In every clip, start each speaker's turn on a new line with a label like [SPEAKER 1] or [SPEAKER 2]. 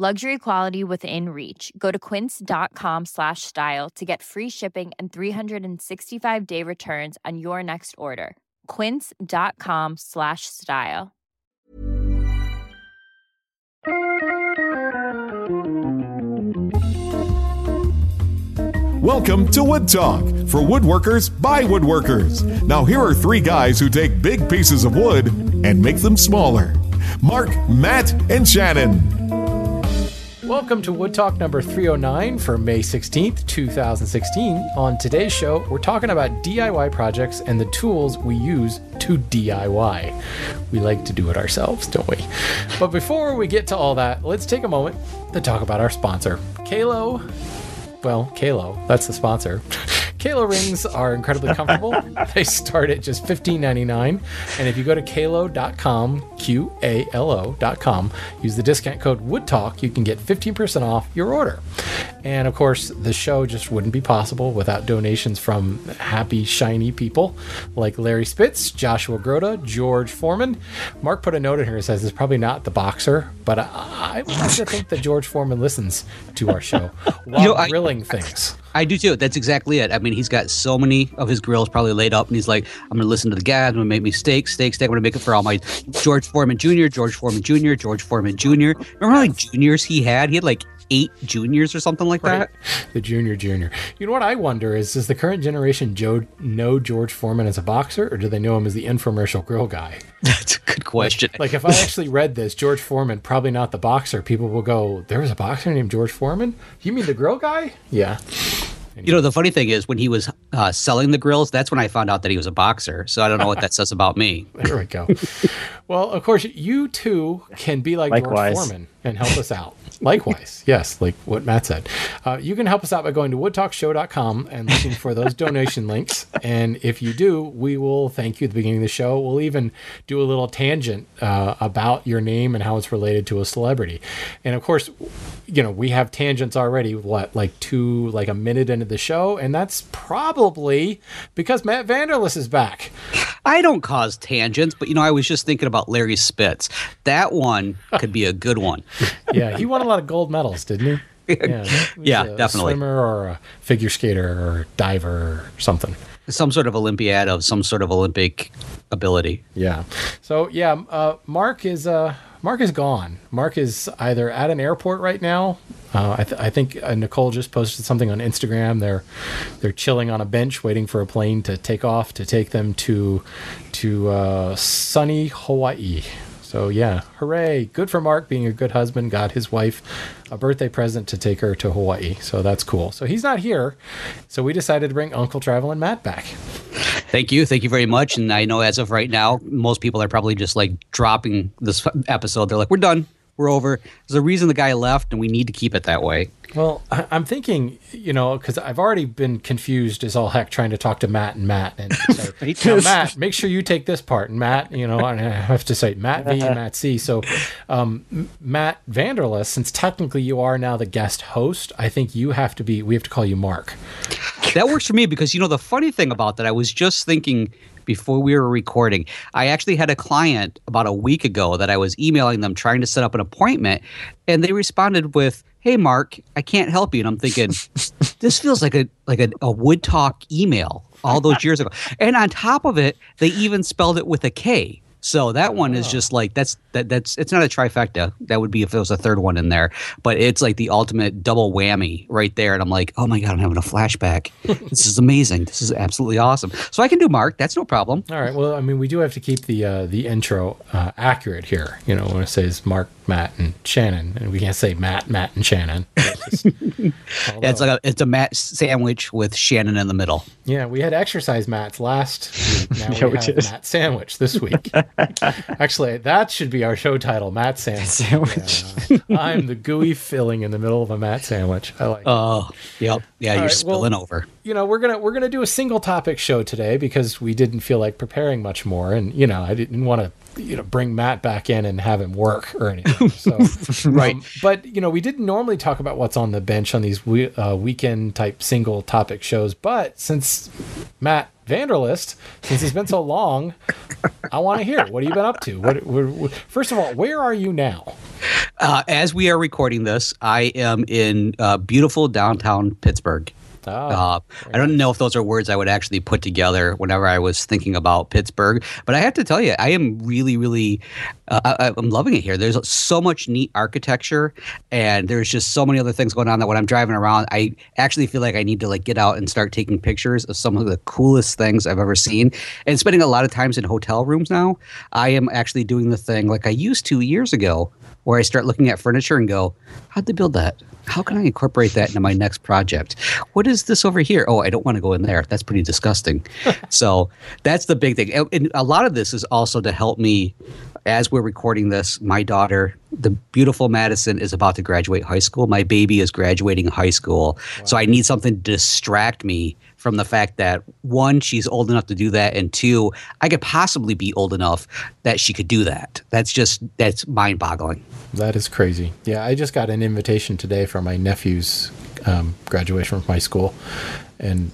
[SPEAKER 1] Luxury quality within reach. Go to quince.com slash style to get free shipping and 365 day returns on your next order. Quince.com slash style.
[SPEAKER 2] Welcome to Wood Talk for woodworkers by woodworkers. Now, here are three guys who take big pieces of wood and make them smaller Mark, Matt, and Shannon.
[SPEAKER 3] Welcome to Wood Talk number 309 for May 16th, 2016. On today's show, we're talking about DIY projects and the tools we use to DIY. We like to do it ourselves, don't we? But before we get to all that, let's take a moment to talk about our sponsor, Qalo. Well, Qalo, that's the sponsor. Qalo rings are incredibly comfortable. they start at just $15.99. And if you go to qalo.com, Q A L O.com, use the discount code WOODTALK, you can get 15% off your order. And of course, the show just wouldn't be possible without donations from happy, shiny people like Larry Spitz, Joshua Grota, George Foreman. Mark put a note in here that says it's probably not the boxer, but I, I like to think that George Foreman listens to our show while
[SPEAKER 4] You know, I-
[SPEAKER 3] grilling things.
[SPEAKER 4] I do too. That's exactly it. I mean, he's got so many of his grills probably laid up, and he's like, "I'm going to listen to the guys. I'm going to make me steak, steak, steak. I'm going to make it for all my George Foreman Jr., George Foreman Jr., George Foreman Jr. Remember how many juniors he had? He had like eight juniors or something like
[SPEAKER 3] Right.
[SPEAKER 4] that.
[SPEAKER 3] The junior, junior. You know what I wonder is, does the current generation Joe know George Foreman as a boxer, or do they know him as the infomercial grill guy?
[SPEAKER 4] That's a good question.
[SPEAKER 3] Like, if I actually read this, George Foreman, probably not the boxer, people will go, there was a boxer named George Foreman? You mean the grill guy? Yeah.
[SPEAKER 4] You know, the funny thing is, when he was uh, selling the grills, that's when I found out that he was a boxer. So I don't know what that says about me.
[SPEAKER 3] There we go. well, of course, you too can be like
[SPEAKER 5] Likewise.
[SPEAKER 3] George Foreman and help us out. Likewise, yes, like what Matt said. Uh, you can help us out by going to woodtalkshow.com and looking for those donation links. And if you do, we will thank you at the beginning of the show. We'll even do a little tangent uh, about your name and how it's related to a celebrity. And of course, you know, we have tangents already, what, like two, like a minute into the show. And that's probably because Matt Vanderlist is back.
[SPEAKER 4] I don't cause tangents, but you know, I was just thinking about Larry Spitz. That one could be a good one.
[SPEAKER 3] Yeah, he won a lot of gold medals, didn't he? Yeah,
[SPEAKER 4] Yeah,
[SPEAKER 3] a
[SPEAKER 4] definitely.
[SPEAKER 3] Swimmer or a figure skater or diver or something.
[SPEAKER 4] Some sort of Olympiad of some sort of Olympic ability.
[SPEAKER 3] Yeah. So yeah, uh, Mark is uh, Mark is gone. Mark is either at an airport right now. Uh, I, th- I think uh, Nicole just posted something on Instagram. They're they're chilling on a bench, waiting for a plane to take off to take them to to uh, sunny Hawaii. So yeah, hooray! Good for Mark being a good husband. Got his wife a birthday present to take her to Hawaii. So that's cool. So he's not here. So we decided to bring Uncle Traveling Matt back.
[SPEAKER 4] Thank you. Thank you very much. And I know as of right now, most people are probably just like dropping this episode. They're like, we're done. We're over. There's a reason the guy left, and we need to keep it that way.
[SPEAKER 3] Well, I- I'm thinking, you know, because I've already been confused as all heck trying to talk to Matt and Matt. And say, now, Matt, make sure you take this part. And Matt, you know, I have to say Matt V and Matt C. So, um, Matt Vanderlist, since technically you are now the guest host, I think you have to be, we have to call you Mark.
[SPEAKER 4] that works for me because you know the funny thing about that, I was just thinking before we were recording. I actually had a client about a week ago that I was emailing them trying to set up an appointment, and they responded with, "Hey, Mark, I can't help you." And I'm thinking, this feels like a like a, a wood talk email all those years ago. And on top of it, they even spelled it with a K. So that one is just like that's that that's it's not a trifecta. That would be if there was a third one in there, but it's like the ultimate double whammy right there. And I'm like, oh my god, I'm having a flashback. this is amazing. This is absolutely awesome. So I can do Mark. That's no problem.
[SPEAKER 3] All right. Well, I mean, we do have to keep the uh, the intro uh, accurate here. You know, when it says Mark, Matt, and Shannon, and we can't say Matt, Matt, and Shannon. It's, just-
[SPEAKER 4] it's like a it's a Matt sandwich with Shannon in the middle.
[SPEAKER 3] yeah, we had exercise mats last week. Now
[SPEAKER 5] Yeah,
[SPEAKER 3] we
[SPEAKER 5] which
[SPEAKER 3] have Matt Sandwich this week. Actually, that should be our show title, Matt Sandwich.
[SPEAKER 5] Sandwich.
[SPEAKER 3] Yeah. I'm the gooey filling in the middle of a Matt sandwich. I like. it.
[SPEAKER 4] Oh, yep. Yeah, you're
[SPEAKER 3] right, well-
[SPEAKER 4] spilling over.
[SPEAKER 3] you know we're gonna we're gonna do a single topic show today because we didn't feel like preparing much more and you know i didn't want to you know bring matt back in and have him work or anything so
[SPEAKER 4] Right.
[SPEAKER 3] um, but you know we didn't normally talk about what's on the bench on these we, uh, weekend type single topic shows but since matt vanderlist since it's been so long i want to hear what have you been up to what, what, what- first of all where are you now
[SPEAKER 4] Uh, as we are recording this, I am in uh, beautiful downtown Pittsburgh. I don't know if those are words I would actually put together whenever I was thinking about Pittsburgh, but I have to tell you, I am really, really, uh, I, I'm loving it here. There's so much neat architecture, and there's just so many other things going on that when I'm driving around, I actually feel like I need to like get out and start taking pictures of some of the coolest things I've ever seen. And spending a lot of times in hotel rooms now, I am actually doing the thing like I used to years ago, where I start looking at furniture and go, how'd they build that? How can I incorporate that into my next project? What is this over here? Oh, I don't want to go in there. That's pretty disgusting. so that's the big thing. And- a lot of this is also to help me as we're recording this. My daughter, the beautiful Madison, is about to graduate high school. My baby is graduating high school. So I need something to distract me from the fact that one, she's old enough to do that, and two, I could possibly be old enough that she could do that. That's just that's mind boggling.
[SPEAKER 3] That is crazy. Yeah, I just got an invitation today for my nephew's um, graduation from high school, and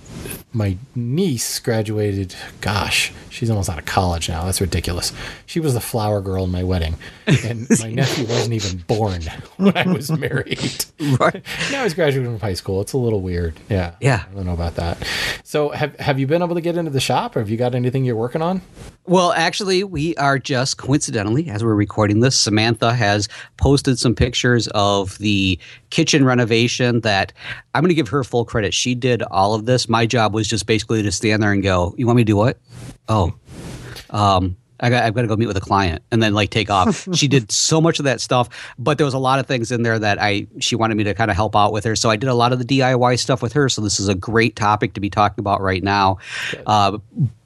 [SPEAKER 3] my niece graduated. Gosh, she's almost out of college now. That's ridiculous. She was the flower girl in my wedding, and my nephew wasn't even born when I was married.
[SPEAKER 4] Right.
[SPEAKER 3] now he's graduating from high school. It's a little weird. Yeah.
[SPEAKER 4] Yeah.
[SPEAKER 3] I don't know about that. So, have have you been able to get into the shop, or have you got anything you're working on?
[SPEAKER 4] Well, actually, we are just coincidentally, as we're recording this, Samantha has posted some pictures of the kitchen renovation that I'm going to give her full credit. She did all of this. My job was just basically to stand there and go, You want me to do what? Oh, um, I got, I've got to go meet with a client and then like take off. she did so much of that stuff, but there was a lot of things in there that I she wanted me to kind of help out with her. So I did a lot of the DIY stuff with her. So this is a great topic to be talking about right now. Uh,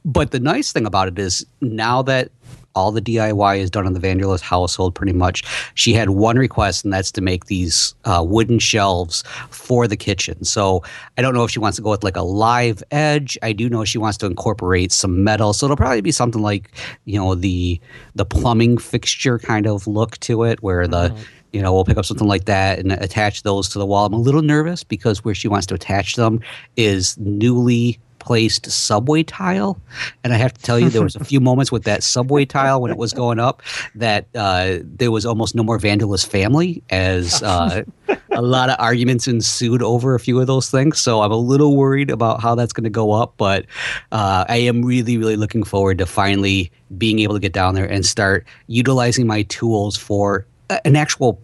[SPEAKER 4] but the nice thing about it is now that all the DIY is done in the Vanderlist household pretty much. She had one request, and that's to make these uh, wooden shelves for the kitchen. So I don't know if she wants to go with like a live edge. I do know she wants to incorporate some metal. So it'll probably be something like, you know, the the plumbing fixture kind of look to it, where the you know, we'll pick up something like that and attach those to the wall. I'm a little nervous because where she wants to attach them is newly placed subway tile. And I have to tell you, there was a few moments with that subway tile when it was going up that uh, there was almost no more Vanderlist family as uh, a lot of arguments ensued over a few of those things. So I'm a little worried about how that's going to go up. But uh, I am really, really looking forward to finally being able to get down there and start utilizing my tools for an actual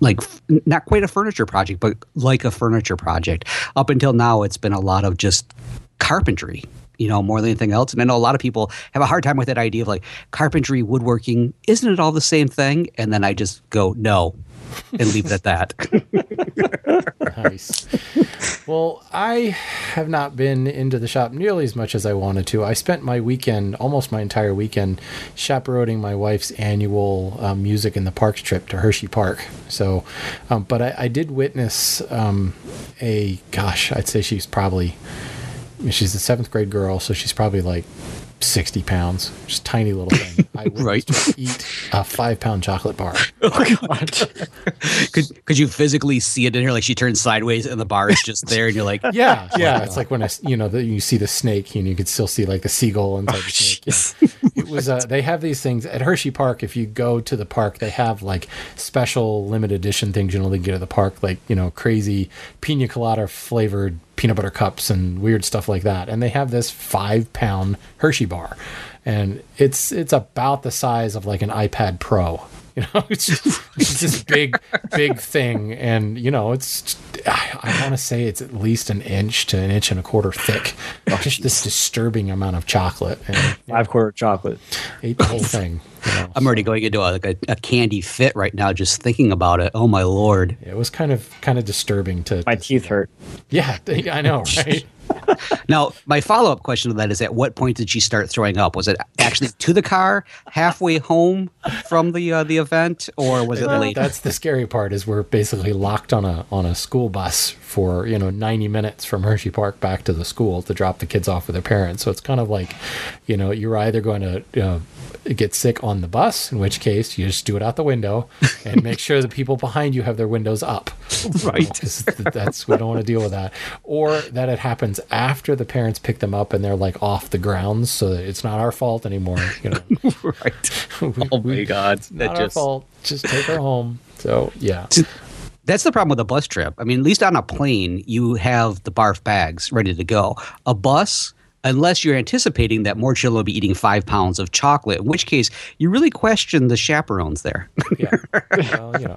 [SPEAKER 4] like not quite a furniture project but like a furniture project up until now it's been a lot of just carpentry you know more than anything else and i know a lot of people have a hard time with that idea of like carpentry woodworking isn't it all the same thing and then i just go no and leave it at that
[SPEAKER 3] Nice. well, I have not been into the shop nearly as much as I wanted to. I spent my weekend, almost my entire weekend, chaperoning my wife's annual um, music in the parks trip to Hershey Park. So, um, but I, I did witness um, a, gosh, I'd say she's probably she's a seventh grade girl, so she's probably like 60 pounds, just tiny little thing. I
[SPEAKER 4] Right.
[SPEAKER 3] eat a five pound chocolate bar.
[SPEAKER 5] Oh God.
[SPEAKER 4] Could could you physically see it in her? Like she turns sideways and the bar is just there, and you're like,
[SPEAKER 3] Yeah, yeah. It's like when a, you know the, you see the snake, and you could still see like the seagull inside the snake. Yeah. It was. Uh, they have these things at Hershey Park. If you go to the park, they have like special limited edition things you only get at the park, like you know crazy pina colada flavored peanut butter cups and weird stuff like that. And they have this five pound Hershey bar, and it's it's about the size of like an iPad Pro. You know, it's just, it's this big, big thing, and you know, it's. I, I want to say it's at least an inch to an inch and a quarter thick. just this disturbing amount of chocolate, and
[SPEAKER 5] Five quarter chocolate.
[SPEAKER 3] ate the whole thing. You know,
[SPEAKER 4] I'm already going into a, like a, a candy fit right now just thinking about it. Oh my lord!
[SPEAKER 3] it was kind of kind of disturbing to.
[SPEAKER 5] My
[SPEAKER 3] to-
[SPEAKER 5] teeth hurt.
[SPEAKER 3] Yeah, I know, right?
[SPEAKER 4] Now, my follow up question to that is: At what point did she start throwing up? Was it actually to the car, halfway home from the uh, the event, or was it
[SPEAKER 3] Well,
[SPEAKER 4] late?
[SPEAKER 3] That's the scary part is we're basically locked on a on a school bus for you know 90 minutes from Hershey Park back to the school to drop the kids off with their parents. So it's kind of like, you know, you're either going to uh, get sick on the bus, in which case you just do it out the window and make sure the people behind you have their windows up.
[SPEAKER 4] Right.
[SPEAKER 3] that's we don't want to deal with that. Or that it happens after the parents pick them up and they're like off the grounds, so that it's not our fault anymore. You know.
[SPEAKER 4] right. Oh my god!
[SPEAKER 3] Not our
[SPEAKER 4] just
[SPEAKER 3] fault. Just take her home. So yeah.
[SPEAKER 4] That's the problem with a bus trip. I mean, at least on a plane, you have the barf bags ready to go. A bus, unless you're anticipating that more children will be eating five pounds of chocolate, in which case you really question the chaperones there.
[SPEAKER 3] Yeah. well, you know,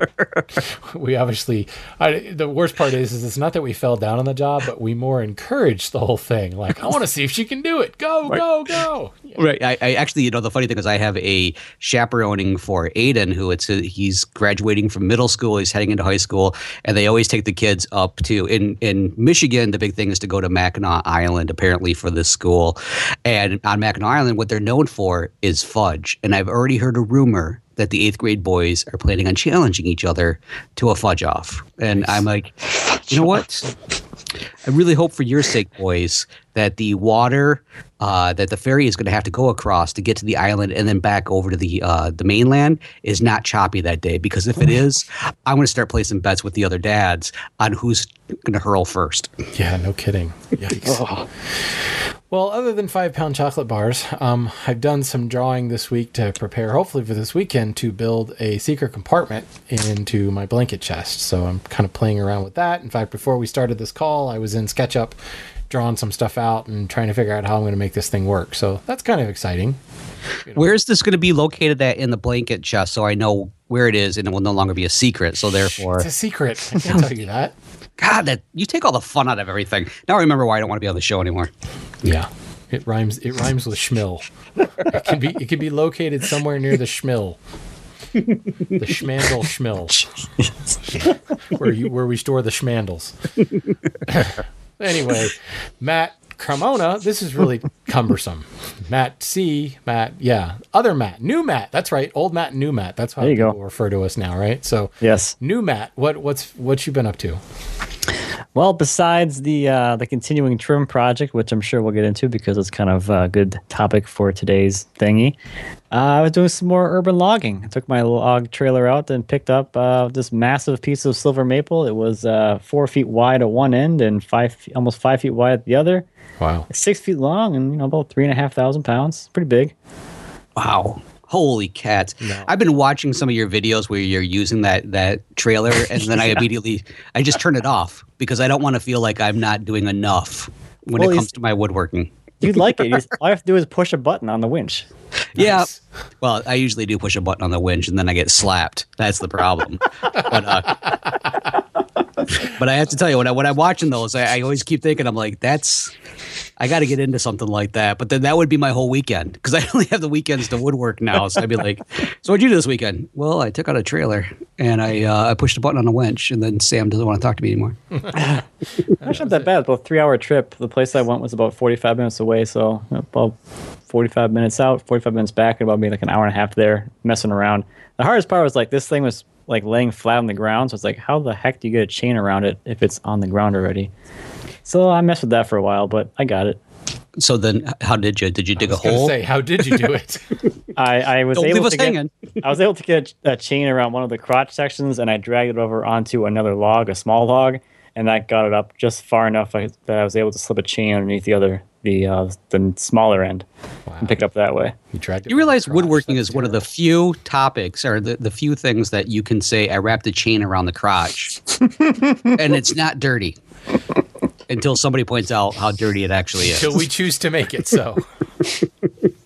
[SPEAKER 3] we obviously. I, the worst part is, is it's not that we fell down on the job, but we more encouraged the whole thing. Like, I want to see if she can do it. Go, go, go. Yeah.
[SPEAKER 4] Right. I, I actually, you know, the funny thing is, I have a chaperoning for Aiden, who it's a, he's graduating from middle school, he's heading into high school, and they always take the kids up to in in Michigan. The big thing is to go to Mackinac Island, apparently for this school, and on Mackinac Island, what they're known for is fudge. And I've already heard a rumor that the eighth grade boys are planning on challenging each other to a fudge off, and I'm like, you know what? I really hope for your sake, boys, that the water uh, that the ferry is going to have to go across to get to the island and then back over to the uh, the mainland is not choppy that day. Because if it is, I'm going to start placing bets with the other dads on who's going to hurl first.
[SPEAKER 3] Yeah, no kidding. Yikes. Well, other than five pound chocolate bars, um, I've done some drawing this week to prepare, hopefully for this weekend, to build a secret compartment into my blanket chest. So I'm kind of playing around with that. In fact, before we started this call, I was in SketchUp drawing some stuff out and trying to figure out how I'm going to make this thing work. So that's kind of exciting.
[SPEAKER 4] Where is this going to be located at in the blanket chest so I know where it is and it will no longer be a secret? So therefore,
[SPEAKER 3] It's a secret. I can't tell you that.
[SPEAKER 4] God, that you take all the fun out of everything. Now I remember why I don't want to be on the show anymore.
[SPEAKER 3] Yeah. It rhymes. It rhymes with schmill. It can be. It can be located somewhere near the schmill. The schmandel schmill, where you where we store the schmandels. anyway, Matt Cremona. This is really cumbersome. Matt C. Matt. Yeah. Other Matt. New Matt. That's right. Old Matt. New Matt. That's how
[SPEAKER 5] There you
[SPEAKER 3] people
[SPEAKER 5] go.
[SPEAKER 3] refer to us now. Right. So
[SPEAKER 5] Yes.
[SPEAKER 3] new Matt. What what's what you been up to?
[SPEAKER 5] Well, besides the uh, the continuing trim project, which I'm sure we'll get into because it's kind of a good topic for today's thingy, uh, I was doing some more urban logging. I took my log trailer out and picked up uh, this massive piece of silver maple. It was uh, four feet wide at one end and five, almost five feet wide at the other.
[SPEAKER 3] Wow.
[SPEAKER 5] Six feet long and you know about three and a half thousand pounds. Pretty big.
[SPEAKER 4] Wow. Holy cats. I've been watching some of your videos where you're using that that trailer and then I immediately I just turn it off because I don't want to feel like I'm not doing enough when
[SPEAKER 5] Well,
[SPEAKER 4] it comes to my woodworking.
[SPEAKER 5] You'd like it. You just- all you have to do is push a button on the winch.
[SPEAKER 4] Yeah.
[SPEAKER 3] Nice.
[SPEAKER 4] Well, I usually do push a button on the winch and then I get slapped. That's the problem. but, uh, but I have to tell you, when, I, when I'm watching those, I, I always keep thinking, I'm like, that's, I got to get into something like that. But then that would be my whole weekend because I only have the weekends to woodwork now. So I'd be like, so what'd you do this weekend? Well, I took out a trailer and I, uh, I pushed a button on the winch and then Sam doesn't want to talk to me anymore.
[SPEAKER 5] That's not that bad. About a three hour trip. The place I went was about 45 minutes away. So about 45 minutes out, 45 minutes back, and about maybe like an hour and a half there messing around. The hardest part was like this thing was like laying flat on the ground. So it's like, how the heck do you get a chain around it if it's on the ground already? So I messed with that for a while, but I got it.
[SPEAKER 4] So then, how did you? Did you dig
[SPEAKER 3] I
[SPEAKER 4] a
[SPEAKER 3] was gonna
[SPEAKER 4] hole?
[SPEAKER 3] say, how did you do it?
[SPEAKER 5] I, I was
[SPEAKER 4] Don't
[SPEAKER 5] able
[SPEAKER 4] leave us
[SPEAKER 5] to get,
[SPEAKER 4] hanging.
[SPEAKER 5] I was able to get a, a chain around one of the crotch sections, and I dragged it over onto another log, a small log, and that got it up just far enough I, that I was able to slip a chain underneath the other, the uh, the smaller end, and pick up that way.
[SPEAKER 3] you
[SPEAKER 4] You realize woodworking
[SPEAKER 3] That's
[SPEAKER 4] is one of the few topics or the, the few things that you can say, I wrapped a chain around the crotch. and it's not dirty until somebody points out how dirty it actually is.
[SPEAKER 3] Until we choose to make it so.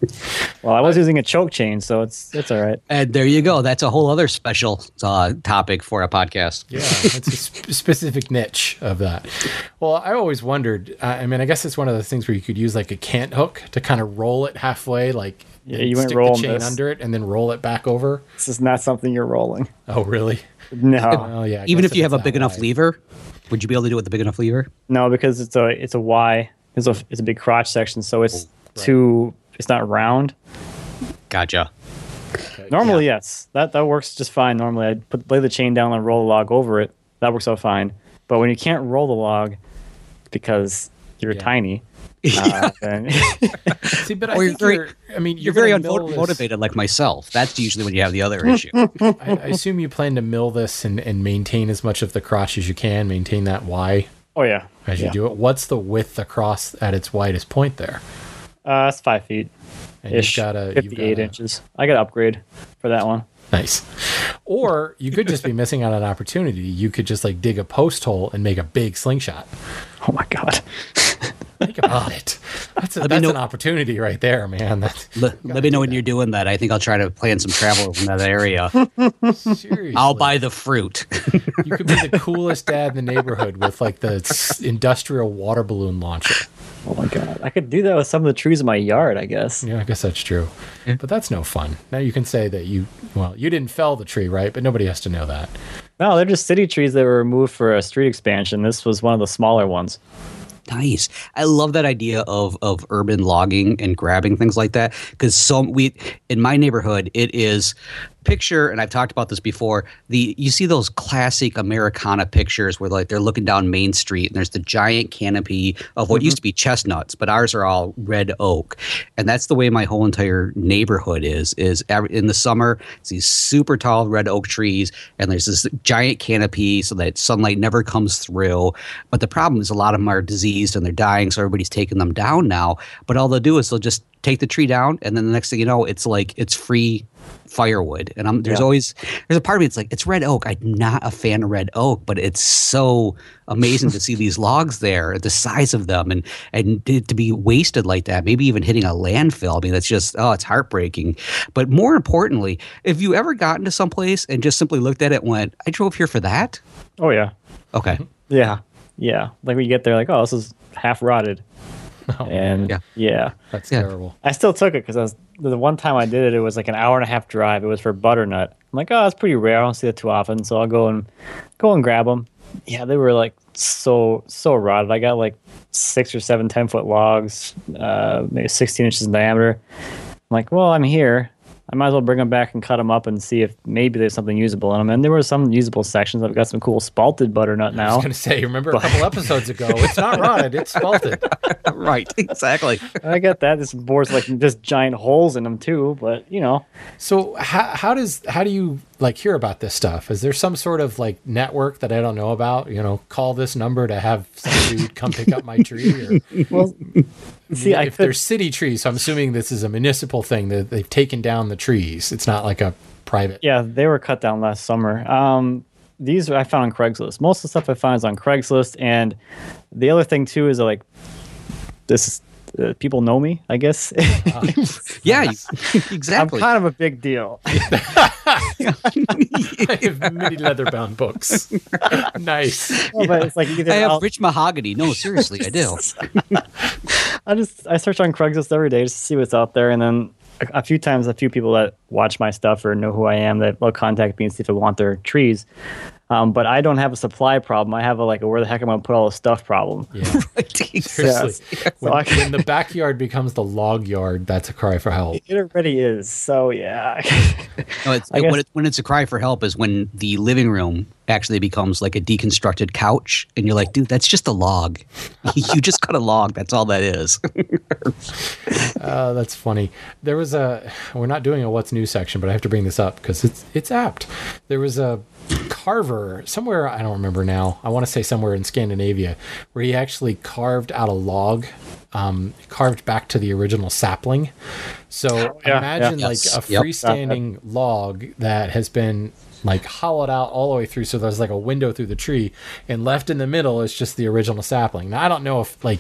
[SPEAKER 5] Well, I was using a choke chain, so it's it's all right.
[SPEAKER 4] And there you go. That's a whole other special uh, topic for a podcast.
[SPEAKER 3] Yeah, it's a sp- specific niche of that. Well, I always wondered. Uh, I mean, I guess it's one of those things where you could use like a cant hook to kind of roll it halfway, like
[SPEAKER 5] Yeah, you went
[SPEAKER 3] stick
[SPEAKER 5] rolling
[SPEAKER 3] the chain
[SPEAKER 5] this.
[SPEAKER 3] under it and then roll it back over.
[SPEAKER 5] This is not something you're rolling.
[SPEAKER 3] Oh, really?
[SPEAKER 5] No,
[SPEAKER 3] Oh, yeah. I
[SPEAKER 4] Even if you have a big enough
[SPEAKER 3] wide.
[SPEAKER 4] lever, would you be able to do it with a big enough lever?
[SPEAKER 5] no, because it's a it's a Y. It's a it's a big crotch section, so it's
[SPEAKER 3] Oh,
[SPEAKER 5] too it's not round.
[SPEAKER 4] Gotcha.
[SPEAKER 5] Normally, yes, that that works just fine. Normally, I'd put lay the chain down and roll the log over it. That works out fine. But when you can't roll the log because you're
[SPEAKER 3] Yeah.
[SPEAKER 5] tiny, uh,
[SPEAKER 3] See, but I
[SPEAKER 4] Or you're very-
[SPEAKER 3] you're. I mean,
[SPEAKER 4] You're very
[SPEAKER 3] gonna mill this-
[SPEAKER 4] unmotivated like myself. That's usually when you have the other issue.
[SPEAKER 3] I, I assume you plan to mill this and, and maintain as much of the crotch as you can. Maintain that Y
[SPEAKER 5] oh yeah,
[SPEAKER 3] as you do it. What's the width across at its widest point there?
[SPEAKER 5] Uh, it's five feet
[SPEAKER 3] And
[SPEAKER 5] ish,
[SPEAKER 3] you've got a you've
[SPEAKER 5] fifty-eight
[SPEAKER 3] got
[SPEAKER 5] inches. I got to upgrade for that one.
[SPEAKER 3] Nice. Or you could just be missing out on an opportunity. You could just like dig a post hole and make a big slingshot.
[SPEAKER 5] Oh my god.
[SPEAKER 3] Think about it. That's, a, that's
[SPEAKER 4] know-
[SPEAKER 3] an opportunity right there, man. That's,
[SPEAKER 4] let, let me know when you're doing that. I think I'll try to plan some travel in that area.
[SPEAKER 3] seriously.
[SPEAKER 4] I'll buy the fruit.
[SPEAKER 3] You could be the coolest dad in the neighborhood with like the industrial water balloon launcher.
[SPEAKER 5] Oh my god. I could do that with some of the trees in my yard. I guess.
[SPEAKER 3] Yeah, I guess that's true. But that's no fun. Now you can say that you, well, you didn't fell the tree, right? But nobody has to know that.
[SPEAKER 5] No, they're just city trees that were removed for a street expansion. This was one of the smaller ones.
[SPEAKER 4] Nice. I love that idea of of urban logging and grabbing things like that because some we in my neighborhood it is picture and I've talked about this before the you see those classic Americana pictures where like they're looking down Main Street and there's the giant canopy of what used mm-hmm. to be chestnuts but ours are all red oak. And that's the way my whole entire neighborhood is is every, in the summer it's these super tall red oak trees and there's this giant canopy so that sunlight never comes through. But the problem is a lot of them are diseased and they're dying so everybody's taking them down now. But all they'll do is they'll just take the tree down and then the next thing you know it's like it's free firewood and I'm there's
[SPEAKER 5] Yeah.
[SPEAKER 4] always there's a part of me it's like it's red oak I'm not a fan of red oak but it's so amazing to see these logs there the size of them and and to to be wasted like that maybe even hitting a landfill I mean that's just oh it's heartbreaking but more importantly if you ever gotten to someplace and just simply looked at it and went I drove here for that
[SPEAKER 5] Oh yeah.
[SPEAKER 4] okay mm-hmm.
[SPEAKER 5] Yeah. Yeah. Like when you get there, like, oh, this is half rotted. Oh, and
[SPEAKER 4] Yeah.
[SPEAKER 5] yeah.
[SPEAKER 3] That's
[SPEAKER 4] Yeah.
[SPEAKER 3] terrible.
[SPEAKER 5] I still took it because I was the one time I did it. It was like an hour and a half drive. It was for butternut. I'm like, oh, it's pretty rare. I don't see that too often, so I'll go and go and grab them. Yeah, they were like so so rotted. I got like six or seven ten foot logs, uh, maybe 16 inches in diameter. I'm like, well, I'm here. I might as well bring them back and cut them up and see if maybe there's something usable in them. And there were some usable sections. I've got some cool spalted butternut now.
[SPEAKER 3] I was going to say, remember a couple episodes ago, it's not rotted, it's spalted.
[SPEAKER 4] right exactly
[SPEAKER 5] I get that. This bores like just giant holes in them too, but you know,
[SPEAKER 3] So how, how does how do you like hear about this stuff? Is there some sort of like network that I don't know about? You know, call this number to have somebody come pick up my tree. Or,
[SPEAKER 5] well, see, I
[SPEAKER 3] if
[SPEAKER 5] could,
[SPEAKER 3] there's city trees, so I'm assuming this is a municipal thing that they've taken down the trees. It's not like a private.
[SPEAKER 5] yeah, they were cut down last summer. Um, these I found on Craigslist. Most of the stuff I found is on Craigslist, and the other thing too is like this. is- Uh, people know me, I guess.
[SPEAKER 4] yeah you-
[SPEAKER 5] I'm
[SPEAKER 4] exactly
[SPEAKER 5] kind of a big deal.
[SPEAKER 3] I have many leather bound books. nice.
[SPEAKER 5] Well, But it's like either
[SPEAKER 4] I have
[SPEAKER 5] I'll-
[SPEAKER 4] rich mahogany no seriously I do
[SPEAKER 5] I just I search on Craigslist every day just to see what's out there, and then a, a few times a few people that watch my stuff or know who I am that will contact me and see if I want their trees. Um, but I don't have a supply problem. I have a like a where the heck am I gonna put all the stuff problem.
[SPEAKER 3] Yeah.
[SPEAKER 4] Seriously.
[SPEAKER 3] Seriously. When,
[SPEAKER 5] So I-
[SPEAKER 3] when the backyard becomes the log yard, that's a cry for help.
[SPEAKER 5] It already is. So yeah.
[SPEAKER 4] No, it's,
[SPEAKER 5] I guess-
[SPEAKER 4] when, it, when it's a cry for help is when the living room actually becomes like a deconstructed couch, and you're like, dude, that's just a log. you just got a log. That's all that is.
[SPEAKER 3] Uh, that's funny. There was a. We're not doing a what's new section, but I have to bring this up because it's it's apt. There was a carver somewhere. I don't remember now. I want to say somewhere in Scandinavia where he actually carved out a log, um, carved back to the original sapling. So
[SPEAKER 5] yeah,
[SPEAKER 3] imagine
[SPEAKER 4] yeah.
[SPEAKER 3] like
[SPEAKER 4] Yes.
[SPEAKER 3] a
[SPEAKER 4] Yep.
[SPEAKER 3] freestanding log that has been like hollowed out all the way through so there's like a window through the tree and left in the middle is just the original sapling now i don't know if like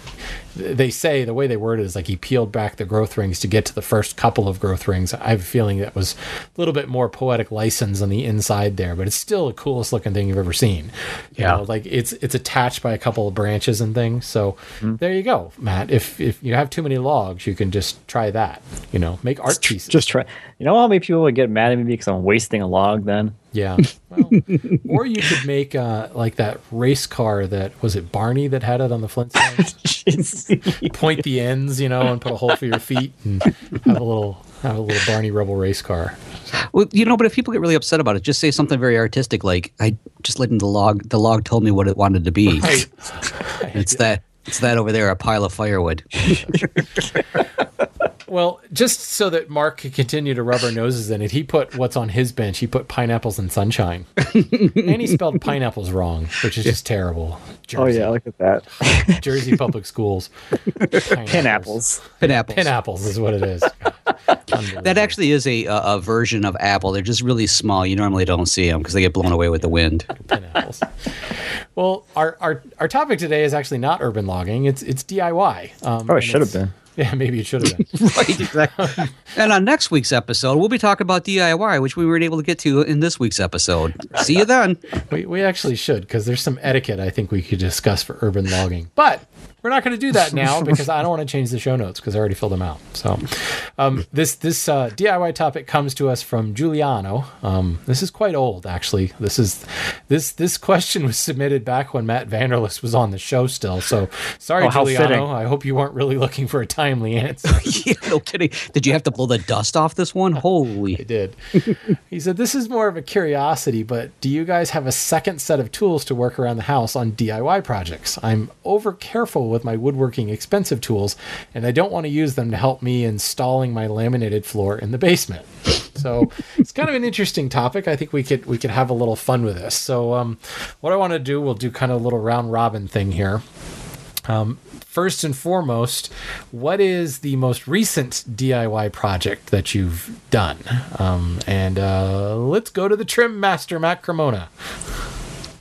[SPEAKER 3] they say the way they word it is like he peeled back the growth rings to get to the first couple of growth rings i have a feeling that was a little bit more poetic license on the inside there but it's still the coolest looking thing you've ever seen you
[SPEAKER 5] Yeah.
[SPEAKER 3] know, like it's it's attached by a couple of branches and things so
[SPEAKER 5] Mm-hmm.
[SPEAKER 3] there you go matt if if you have too many logs you can just try that you know make art pieces
[SPEAKER 5] Just try. You know how many people would get mad at me because I'm wasting a log then?
[SPEAKER 3] Yeah. Well, or you could make uh, like that race car that was it Barney that had it on the Flintstones. Point the ends, you know, and put a hole for your feet and have a little have a little Barney Rubble race car.
[SPEAKER 4] well, you know, but if people get really upset about it, just say something very artistic, like I just letting the log. The log told me what it wanted to be. It's that. It's that over there, a pile of firewood.
[SPEAKER 3] Well, just so that Mark could continue to rub our noses in it, he put what's on his bench. He put pineapples and sunshine, and he spelled pineapples wrong, which is just terrible.
[SPEAKER 5] Oh yeah, look at that.
[SPEAKER 3] Jersey public schools.
[SPEAKER 5] Pineapples.
[SPEAKER 4] Pineapples.
[SPEAKER 3] Pineapples is what it is.
[SPEAKER 4] That actually is a, a a version of apple. They're just really small. You normally don't see them because they get blown away with the wind.
[SPEAKER 3] pineapples. Well, our, our our topic today is actually not urban logging. It's it's DIY. Um,
[SPEAKER 5] Oh, it should have been.
[SPEAKER 3] Yeah, maybe it should have been.
[SPEAKER 4] right, exactly. and on next week's episode, we'll be talking about DIY, which we weren't able to get to in this week's episode. See you then.
[SPEAKER 3] we, we actually should because there's some etiquette I think we could discuss for urban logging. But we're not going to do that now because I don't want to change the show notes because I already filled them out. So um, this this uh, DIY topic comes to us from Giuliano. Um, this is quite old, actually. This is this this question was submitted back when Matt Vanderlist was on the show still. So sorry,
[SPEAKER 5] Oh,
[SPEAKER 3] Giuliano. I hope you weren't really looking for a timely answer.
[SPEAKER 4] yeah, no kidding. Did you have to blow the dust off this one? Holy.
[SPEAKER 3] I did. he said, This is more of a curiosity, but do you guys have a second set of tools to work around the house on DIY projects? I'm over careful with my woodworking expensive tools, and I don't want to use them to help me installing my laminated floor in the basement. So it's kind of an interesting topic. I think we could we could have a little fun with this. So um, what I want to do, we'll do kind of a little round robin thing here. Um, first and foremost, what is the most recent DIY project that you've done? Um, and uh, let's go to the trim master, Matt Cremona.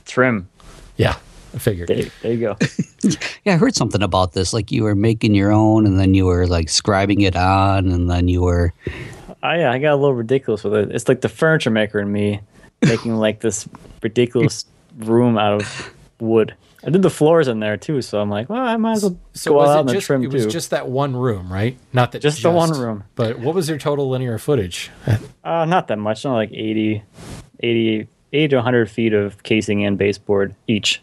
[SPEAKER 5] Trim.
[SPEAKER 3] Yeah, I figured.
[SPEAKER 5] There, there you go.
[SPEAKER 4] Yeah, I heard something about this. Like you were making your own, and then you were like scribing it on, and then you were.
[SPEAKER 5] Oh yeah, I got a little ridiculous with it. It's like the furniture maker and me making like this ridiculous room out of wood. I did the floors in there too, so I'm like, well, I might as well
[SPEAKER 3] So
[SPEAKER 5] go
[SPEAKER 3] was
[SPEAKER 5] out
[SPEAKER 3] it
[SPEAKER 5] and
[SPEAKER 3] just
[SPEAKER 5] trim
[SPEAKER 3] it was
[SPEAKER 5] too.
[SPEAKER 3] just that one room, right? Not that
[SPEAKER 5] Just the one room.
[SPEAKER 3] But what was your total linear footage?
[SPEAKER 5] Uh, not that much, not like 80, 80, 80 to 100 feet of casing and baseboard each.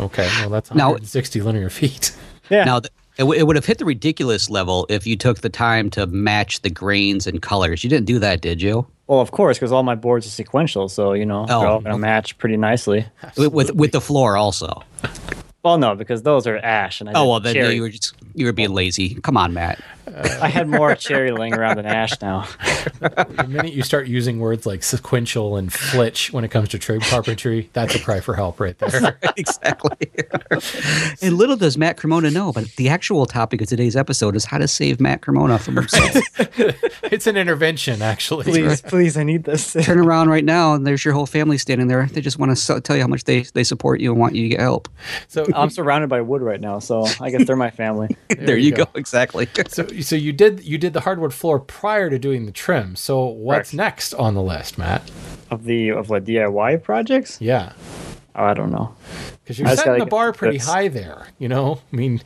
[SPEAKER 3] Okay, well that's
[SPEAKER 4] Now-
[SPEAKER 3] 160 linear feet.
[SPEAKER 5] Yeah.
[SPEAKER 4] Now, th- it, w- it would have hit the ridiculous level if you took the time to match the grains and colors. You didn't do that, did you?
[SPEAKER 5] Well, of course, because all my boards are sequential, so you know
[SPEAKER 4] Oh,
[SPEAKER 5] they're all gonna
[SPEAKER 4] okay.
[SPEAKER 5] match pretty nicely.
[SPEAKER 4] With, with with the floor also.
[SPEAKER 5] Well, no, because those are ash, and I
[SPEAKER 4] Oh well, then
[SPEAKER 5] cherry.
[SPEAKER 4] you were just you were being oh. lazy. Come on, Matt.
[SPEAKER 5] I had more cherry laying around than ash now.
[SPEAKER 3] The minute you start using words like sequential and flitch when it comes to trade carpentry, that's a cry for help right there.
[SPEAKER 4] exactly. and little does Matt Cremona know, but the actual topic of today's episode is how to save Matt Cremona from himself.
[SPEAKER 3] it's an intervention, actually.
[SPEAKER 5] Please, please, I need this.
[SPEAKER 4] Turn around right now, and there's your whole family standing there. They just want to so- tell you how much they, they support you and want you to get help.
[SPEAKER 3] So
[SPEAKER 5] I'm surrounded by wood right now, so I guess they're my family.
[SPEAKER 4] There,
[SPEAKER 3] you
[SPEAKER 4] you go.
[SPEAKER 3] go.
[SPEAKER 4] Exactly.
[SPEAKER 3] So, so you did you did the hardwood floor prior to doing the trim. So what's
[SPEAKER 5] Correct.
[SPEAKER 3] next on the list, Matt?
[SPEAKER 5] Of the of what DIY projects?
[SPEAKER 3] Yeah,
[SPEAKER 5] Oh, I don't know.
[SPEAKER 3] because you're
[SPEAKER 5] I
[SPEAKER 3] setting the bar pretty
[SPEAKER 5] this.
[SPEAKER 3] high there. You know, I mean,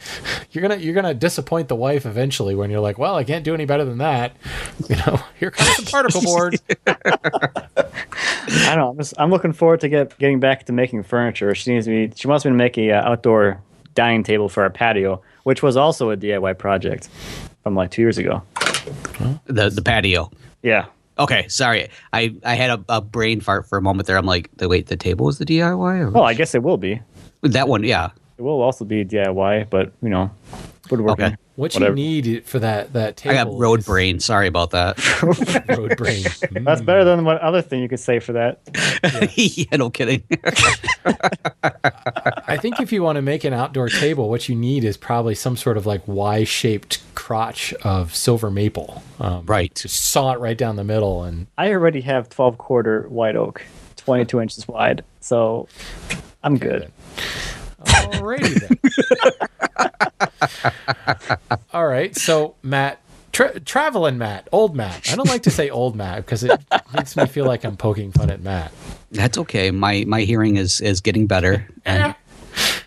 [SPEAKER 3] you're gonna you're gonna disappoint the wife eventually when you're like, well, I can't do any better than that. You know, here comes the particle board.
[SPEAKER 5] I don't know. I'm, just, I'm looking forward to get getting back to making furniture. She needs me. She wants me to make a uh, outdoor dining table for our patio, which was also a DIY project from like two years ago.
[SPEAKER 4] The the patio.
[SPEAKER 5] Yeah.
[SPEAKER 4] Okay, sorry. I, I had a, a brain fart for a moment there. I'm like, the wait, the table was the DIY? Or?
[SPEAKER 5] Well, I guess it will be.
[SPEAKER 4] That one, yeah.
[SPEAKER 5] It will also be DIY, but you know, woodworking.
[SPEAKER 4] Okay.
[SPEAKER 3] What
[SPEAKER 5] Whatever.
[SPEAKER 3] you need for that that table?
[SPEAKER 4] I got road
[SPEAKER 3] is-
[SPEAKER 4] brain. Sorry about that.
[SPEAKER 3] Road brain.
[SPEAKER 5] That's better than what other thing you could say for that.
[SPEAKER 4] yeah, no kidding.
[SPEAKER 3] I think if you want to make an outdoor table, what you need is probably some sort of like Y-shaped crotch of silver maple. Um,
[SPEAKER 4] Right.
[SPEAKER 3] To saw it right down the middle, and
[SPEAKER 5] I already have 12 quarter white oak, 22 inches wide, so I'm good.
[SPEAKER 3] Alrighty then. All right, so Matt, tra- traveling Matt, old Matt. I don't like to say old Matt because it makes me feel like I'm poking fun at Matt.
[SPEAKER 4] That's okay. My my hearing is is getting better. And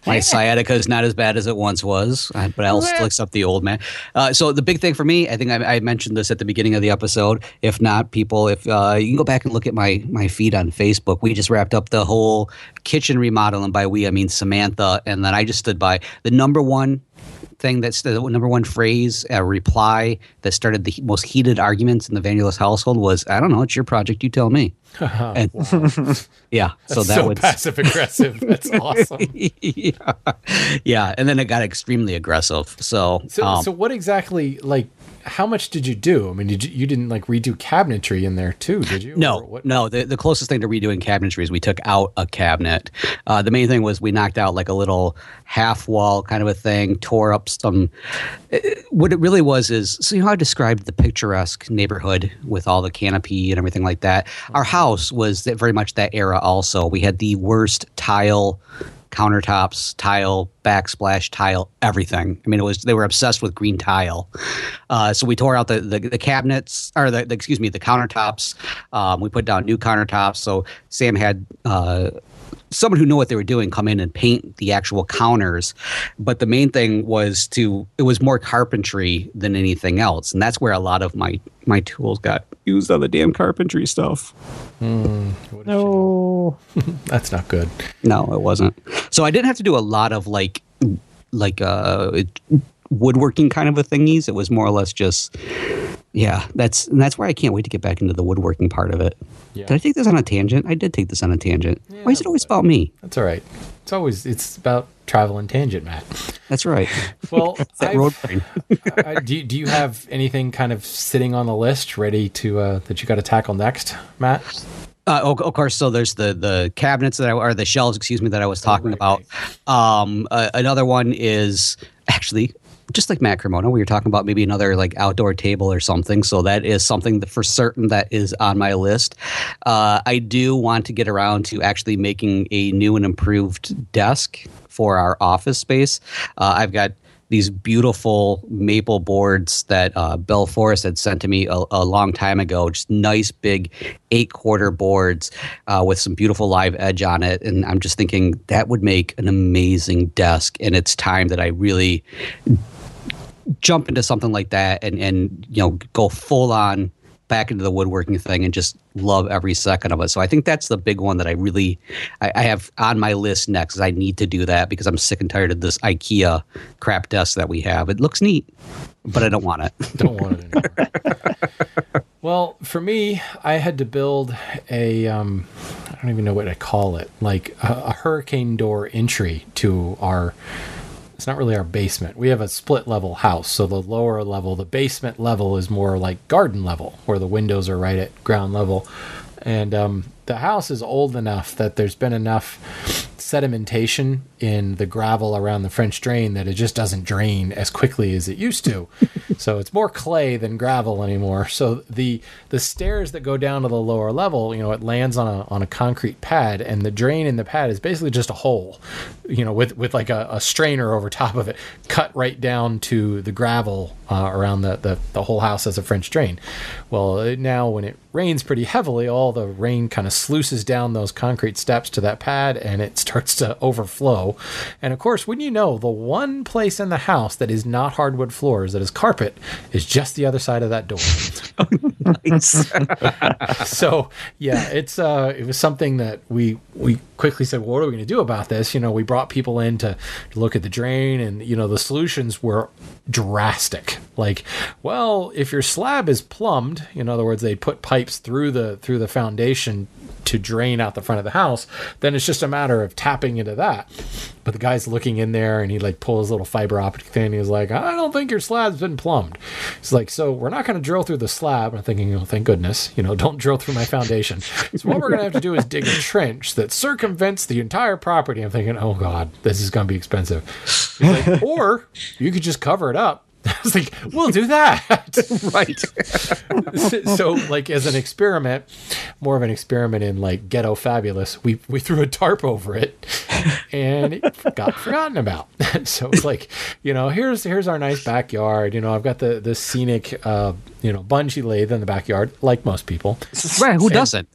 [SPEAKER 4] my sciatica is not as bad as it once was, but I'll still accept the old man. Uh, so the big thing for me, I think I, I mentioned this at the beginning of the episode. If not, people, if uh, you can go back and look at my my feed on Facebook, we just wrapped up the whole kitchen remodel, and by we I mean Samantha, and then I just stood by the number one thing that's the number one phrase, a reply that started the most heated arguments in the Vanderlist household was, "I don't know, it's your project, you tell me." and, yeah, so that
[SPEAKER 3] so
[SPEAKER 4] was
[SPEAKER 3] passive aggressive. That's awesome.
[SPEAKER 4] yeah. yeah, and then it got extremely aggressive. So,
[SPEAKER 3] So,
[SPEAKER 4] um,
[SPEAKER 3] so what exactly like? How much did you do? I mean, did you, you didn't like redo cabinetry in there too? Did you?
[SPEAKER 4] No, no. The, the closest thing to redoing cabinetry is we took out a cabinet. Uh, the main thing was we knocked out like a little half wall kind of a thing, tore up some. it- what it really was is so you know how I described the picturesque neighborhood with all the canopy and everything like that. Our house was that very much that era. Also, we had the worst tile countertops, tile, backsplash tile, everything. I mean, it was they were obsessed with green tile. Uh, so we tore out the, the, the cabinets, or the, the excuse me, the countertops. Um, we put down new countertops. So Sam had. Uh, Someone who knew what they were doing come in and paint the actual counters, but the main thing was to it was more carpentry than anything else, and that's where a lot of my my tools got used on the damn carpentry stuff.
[SPEAKER 5] No.
[SPEAKER 3] That's not good.
[SPEAKER 4] No, it wasn't. So I didn't have to do a lot of like like uh woodworking kind of a thingies. It was more or less just yeah, that's and that's why I can't wait to get back into the woodworking part of it.
[SPEAKER 3] Yeah.
[SPEAKER 4] Did I take this on a tangent? I did take this on a tangent. why is it always about me?
[SPEAKER 3] That's all right. It's always it's about travel and tangent, Matt.
[SPEAKER 4] That's right.
[SPEAKER 3] Well,
[SPEAKER 4] that road.
[SPEAKER 3] I, do, you- do you have anything kind of sitting on the list ready to uh, that you got to tackle next, Matt?
[SPEAKER 4] Uh, of, of course, so there's the the cabinets that I, or the shelves, excuse me, that I was talking about. Um, uh, another one is actually just like Matt Cremona. We were talking about maybe another like outdoor table or something. So that is something that for certain that is on my list. Uh, I do want to get around to actually making a new and improved desk for our office space. Uh, I've got these beautiful maple boards that uh, Bell Forest had sent to me a, a long time ago. Just nice big eight quarter boards uh, with some beautiful live edge on it. And I'm just thinking that would make an amazing desk. And it's time that I really jump into something like that and, and you know go full on back into the woodworking thing and just love every second of it. So I think that's the big one that I really I, I have on my list next. I need to do that because I'm sick and tired of this IKEA crap desk that we have. It looks neat, but I don't want it.
[SPEAKER 3] Don't want it anymore. well, for me, I had to build a um, I don't even know what to call it, like a, a hurricane door entry to our. It's not really our basement. We have a split level house, so the lower level, the basement level, is more like garden level, where the windows are right at ground level, and um, the house is old enough that there's been enough sedimentation in the gravel around the French drain that it just doesn't drain as quickly as it used to. so it's more clay than gravel anymore. So the the stairs that go down to the lower level, you know, it lands on a on a concrete pad, and the drain in the pad is basically just a hole, you know, with with like a, a strainer over top of it, cut right down to the gravel uh, around the, the the whole house as a French drain. Well, it, now when it rains pretty heavily, all the rain kind of sluices down those concrete steps to that pad, and it starts to overflow. And of course, wouldn't you know, the one place in the house that is not hardwood floors, that is carpet, is just the other side of that door.
[SPEAKER 4] nice.
[SPEAKER 3] so yeah, it's uh, it was something that we we quickly said, well, what are we going to do about this? You know, we brought people in to, to look at the drain, and you know, the solutions were drastic. Like, well, if your slab is plumbed, in other words, they put pipes through the through the foundation to drain out the front of the house, then it's just a matter of tapping into that. But the guy's looking in there and he like pulls his little fiber optic thing. And he's like, I don't think your slab's been plumbed. He's like, so we're not going to drill through the slab. I'm thinking, oh, thank goodness, you know, don't drill through my foundation. So what we're going to have to do is dig a trench that circumvents the entire property. I'm thinking, oh God, this is going to be expensive. Like, or you could just cover it up I was like, we'll do that.
[SPEAKER 4] right.
[SPEAKER 3] so, like, as an experiment, more of an experiment in like ghetto fabulous, we, we threw a tarp over it and it got forgotten about. so it's like, you know, here's here's our nice backyard. You know, I've got the the scenic uh, you know, bungee lathe in the backyard, like most people.
[SPEAKER 4] Right, who doesn't?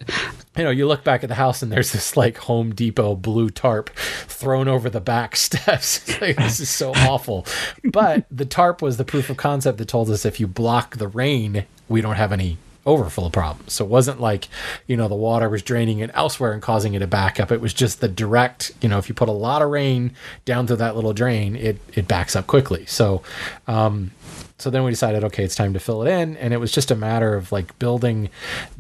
[SPEAKER 3] You know, you look back at the house and there's this like Home Depot blue tarp thrown over the back steps. like, this is so awful. But the tarp was the proof of concept that told us if you block the rain, we don't have any overflow problems. So it wasn't like, you know, the water was draining it elsewhere and causing it to back up. It was just the direct, you know, if you put a lot of rain down through that little drain, it it backs up quickly. So um so then we decided okay it's time to fill it in and it was just a matter of like building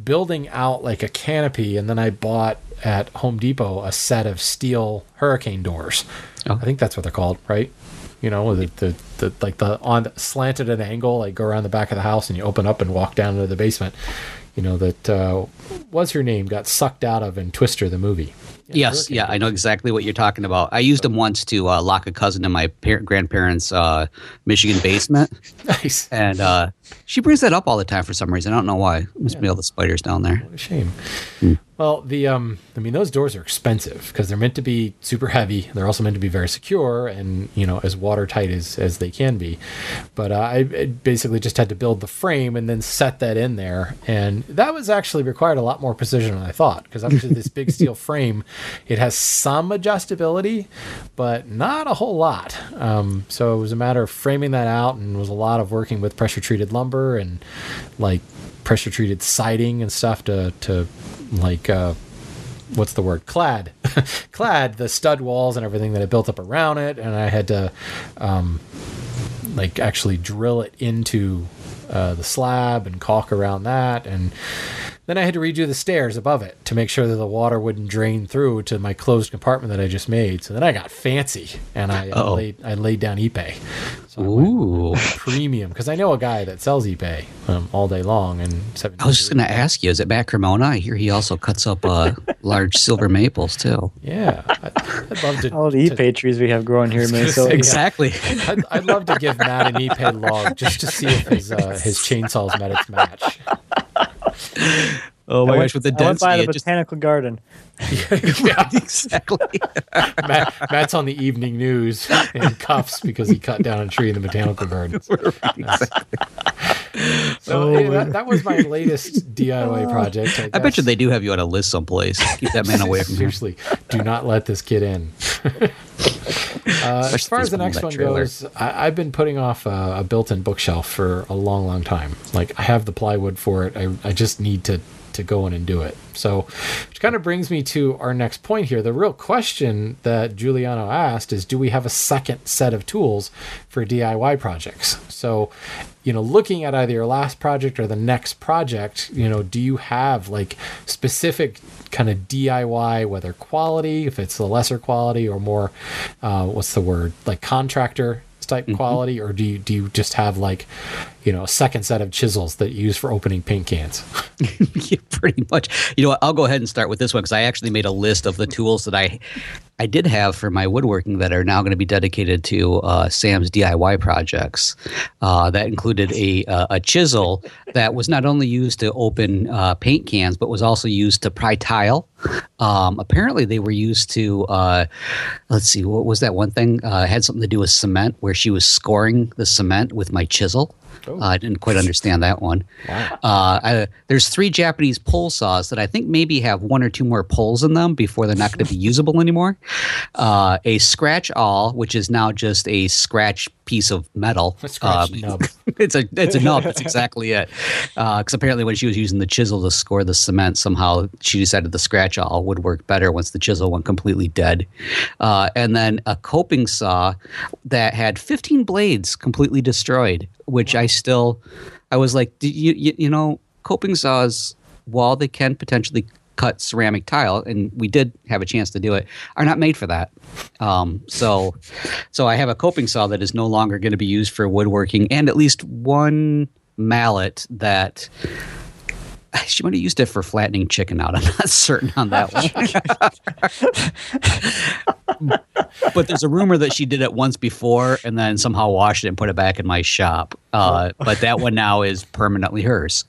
[SPEAKER 3] building out like a canopy and then i bought at home depot a set of steel hurricane doors oh. i think that's what they're called right you know the, the, the like the on slanted at an angle like go around the back of the house and you open up and walk down into the basement you know that uh, what's her name got sucked out of in twister the movie
[SPEAKER 4] yes, yeah, I know exactly what you're talking about. I used them once to uh, lock a cousin in my par- grandparents' uh, Michigan basement.
[SPEAKER 3] nice.
[SPEAKER 4] And uh, she brings that up all the time for some reason. I don't know why. Must yeah. be all the spiders down there.
[SPEAKER 3] What a shame. Hmm. Well, the um, I mean, those doors are expensive because they're meant to be super heavy. They're also meant to be very secure and you know as watertight as as they can be. But uh, I basically just had to build the frame and then set that in there, and that was actually required a lot more precision than I thought because obviously this big steel frame, it has some adjustability, but not a whole lot. Um, so it was a matter of framing that out, and was a lot of working with pressure treated lumber and like pressure treated siding and stuff to to like uh, what's the word? Clad. Clad the stud walls and everything that I built up around it and I had to um, like actually drill it into uh, the slab and caulk around that and then I had to redo the stairs above it to make sure that the water wouldn't drain through to my closed compartment that I just made. So then I got fancy and I, I laid I laid down Ipe. So
[SPEAKER 4] Ooh,
[SPEAKER 3] premium because I know a guy that sells Ipe um, all day long. And
[SPEAKER 4] I was just going to ask you, is it Matt Cremona? I hear he also cuts up uh, large silver maples too.
[SPEAKER 3] Yeah, I, would love to.
[SPEAKER 5] All the Ipe trees we have growing here in Minnesota.
[SPEAKER 4] exactly.
[SPEAKER 3] I'd, I'd, love to give Matt an Ipe log just to see if his uh, his chainsaws met its match.
[SPEAKER 4] Oh my gosh, with the density,
[SPEAKER 5] I went by the botanical just... garden.
[SPEAKER 3] yeah, exactly. Matt, Matt's on the evening news in cuffs because he cut down a tree in the botanical garden. exactly. So oh, hey, that, that, was my latest DIY project. I,
[SPEAKER 4] I, bet you they do have you on a list someplace. Keep that man away from
[SPEAKER 3] Seriously, do not let this kid in. Uh, as far as the next one trailer. goes, I, have been putting off a, a, built-in bookshelf for a long, long time. Like I have the plywood for it. I, I just need to to go in and do it. So, which kind of brings me to our next point here. The real question that Giuliano asked is do we have a second set of tools for DIY projects? So, you know, looking at either your last project or the next project, you know, do you have like specific kind of DIY, whether quality, if it's the lesser quality or more, uh, what's the word, like contractor type mm-hmm. quality, or do you do you just have like, you know, a second set of chisels that you use for opening paint cans?
[SPEAKER 4] yeah, pretty much. You know, what, I'll go ahead and start with this one because I actually made a list of the tools that I I did have for my woodworking that are now going to be dedicated to uh, Sam's DIY projects. Uh, that included a uh, a chisel that was not only used to open uh, paint cans, but was also used to pry tile. Um, apparently, they were used to uh, let's see, what was that one thing? Uh, had something to do with cement, where she was scoring the cement with my chisel. Oh. Uh, I didn't quite understand that one. Wow. Uh, I, there's three Japanese pull saws that I think maybe have one or two more poles in them before they're not going to be usable anymore. Uh, a scratch awl, which is now just a scratch piece of metal.
[SPEAKER 3] A scratch um, nub.
[SPEAKER 4] It's a it's a nub. That's exactly it. Because apparently, when she was using the chisel to score the cement, somehow she decided the scratch awl would work better once the chisel went completely dead. Uh, and then a coping saw that had 15 blades completely destroyed, which I still, I was like, "Do you, you you know, coping saws, while they can potentially cut ceramic tile, and we did have a chance to do it, are not made for that. Um, so, so I have a coping saw that is no longer going to be used for woodworking, and at least one mallet that she might have used it for flattening chicken out. I'm not certain on that one. but there's a rumor that she did it once before and then somehow washed it and put it back in my shop. Uh, but that one now is permanently hers.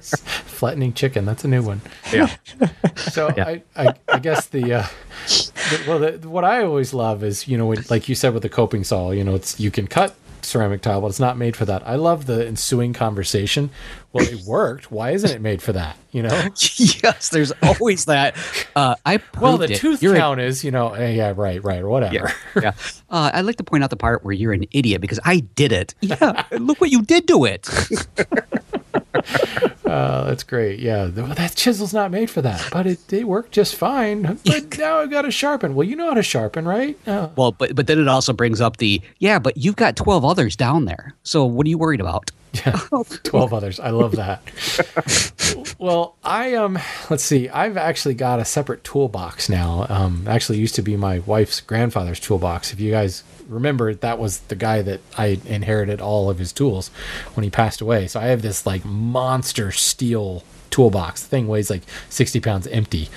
[SPEAKER 3] Flattening chicken. That's a new one.
[SPEAKER 4] Yeah.
[SPEAKER 3] So
[SPEAKER 4] Yeah.
[SPEAKER 3] I, I, I guess the, uh, the well, the, what I always love is you know, when, like you said with the coping saw, you know, it's you can cut ceramic tile, but it's not made for that. I love the ensuing conversation. Well, it worked. Why isn't it made for that? You know.
[SPEAKER 4] yes, there's always that. Uh, I
[SPEAKER 3] Well, the
[SPEAKER 4] it.
[SPEAKER 3] tooth
[SPEAKER 4] You're a-
[SPEAKER 3] count is, you know, eh, yeah, right, right, or whatever.
[SPEAKER 4] Yeah, yeah. Uh, I'd like to point out the part where you're an idiot because I did it. Yeah, look what you did to it.
[SPEAKER 3] Uh, that's great. Yeah, well, that chisel's not made for that, but it, it worked just fine. But now I've got to sharpen. Well, you know how to sharpen, right? Oh.
[SPEAKER 4] Well, but but then it also brings up the yeah, but you've got twelve others down there. So what are you worried about?
[SPEAKER 3] Yeah, twelve others. I love that. well, I um, let's see. I've actually got a separate toolbox now. Um, actually used to be my wife's grandfather's toolbox. If you guys remember, that was the guy that I inherited all of his tools when he passed away. So I have this like monster steel toolbox. The thing weighs like sixty pounds empty,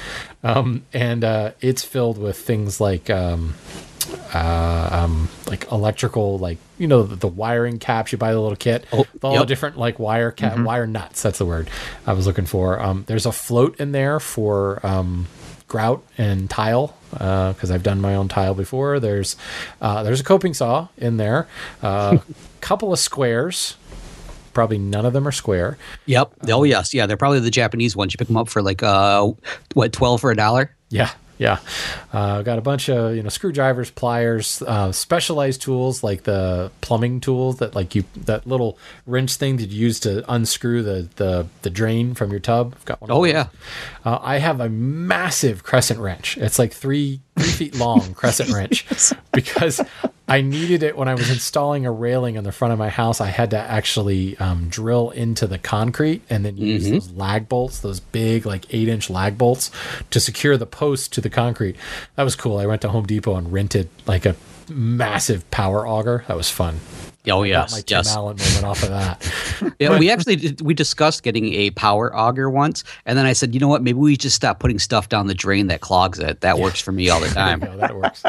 [SPEAKER 3] um, and uh, it's filled with things like. Um, uh, um, like electrical, like you know the, the wiring caps you buy the little kit,
[SPEAKER 4] Oh,
[SPEAKER 3] all the different like wire cap, wire nuts. That's the word I was looking for. Um, there's a float in there for um, grout and tile because I've done my own tile before. There's uh, there's a coping saw in there, a uh, couple of squares. Probably none of them are square.
[SPEAKER 4] Yep. Oh yes, yeah. They're probably the Japanese ones. You pick them up for like uh, what twelve for a dollar.
[SPEAKER 3] Yeah, yeah. Uh, got a bunch of you know screwdrivers, pliers, uh, specialized tools like the plumbing tools that like you that little wrench thing that you use to unscrew the the, the drain from your tub. I've got one.
[SPEAKER 4] Oh yeah.
[SPEAKER 3] Uh, I have a massive crescent wrench. It's like three three feet long crescent wrench because I needed it when I was installing a railing on the front of my house. I had to actually um, drill into the concrete and then use those lag bolts, those big like eight inch lag bolts, to secure the post to the concrete. That was cool. I went to Home Depot and rented like a massive power auger. That was fun.
[SPEAKER 4] Oh
[SPEAKER 3] Got my
[SPEAKER 4] yes.
[SPEAKER 3] Tim
[SPEAKER 4] Yes.
[SPEAKER 3] Allen moment off of that.
[SPEAKER 4] Yeah, we actually did, we discussed getting a power auger once, and then I said, you know what? Maybe we just stop putting stuff down the drain that clogs it. That works for me all the time.
[SPEAKER 3] There you go, that works.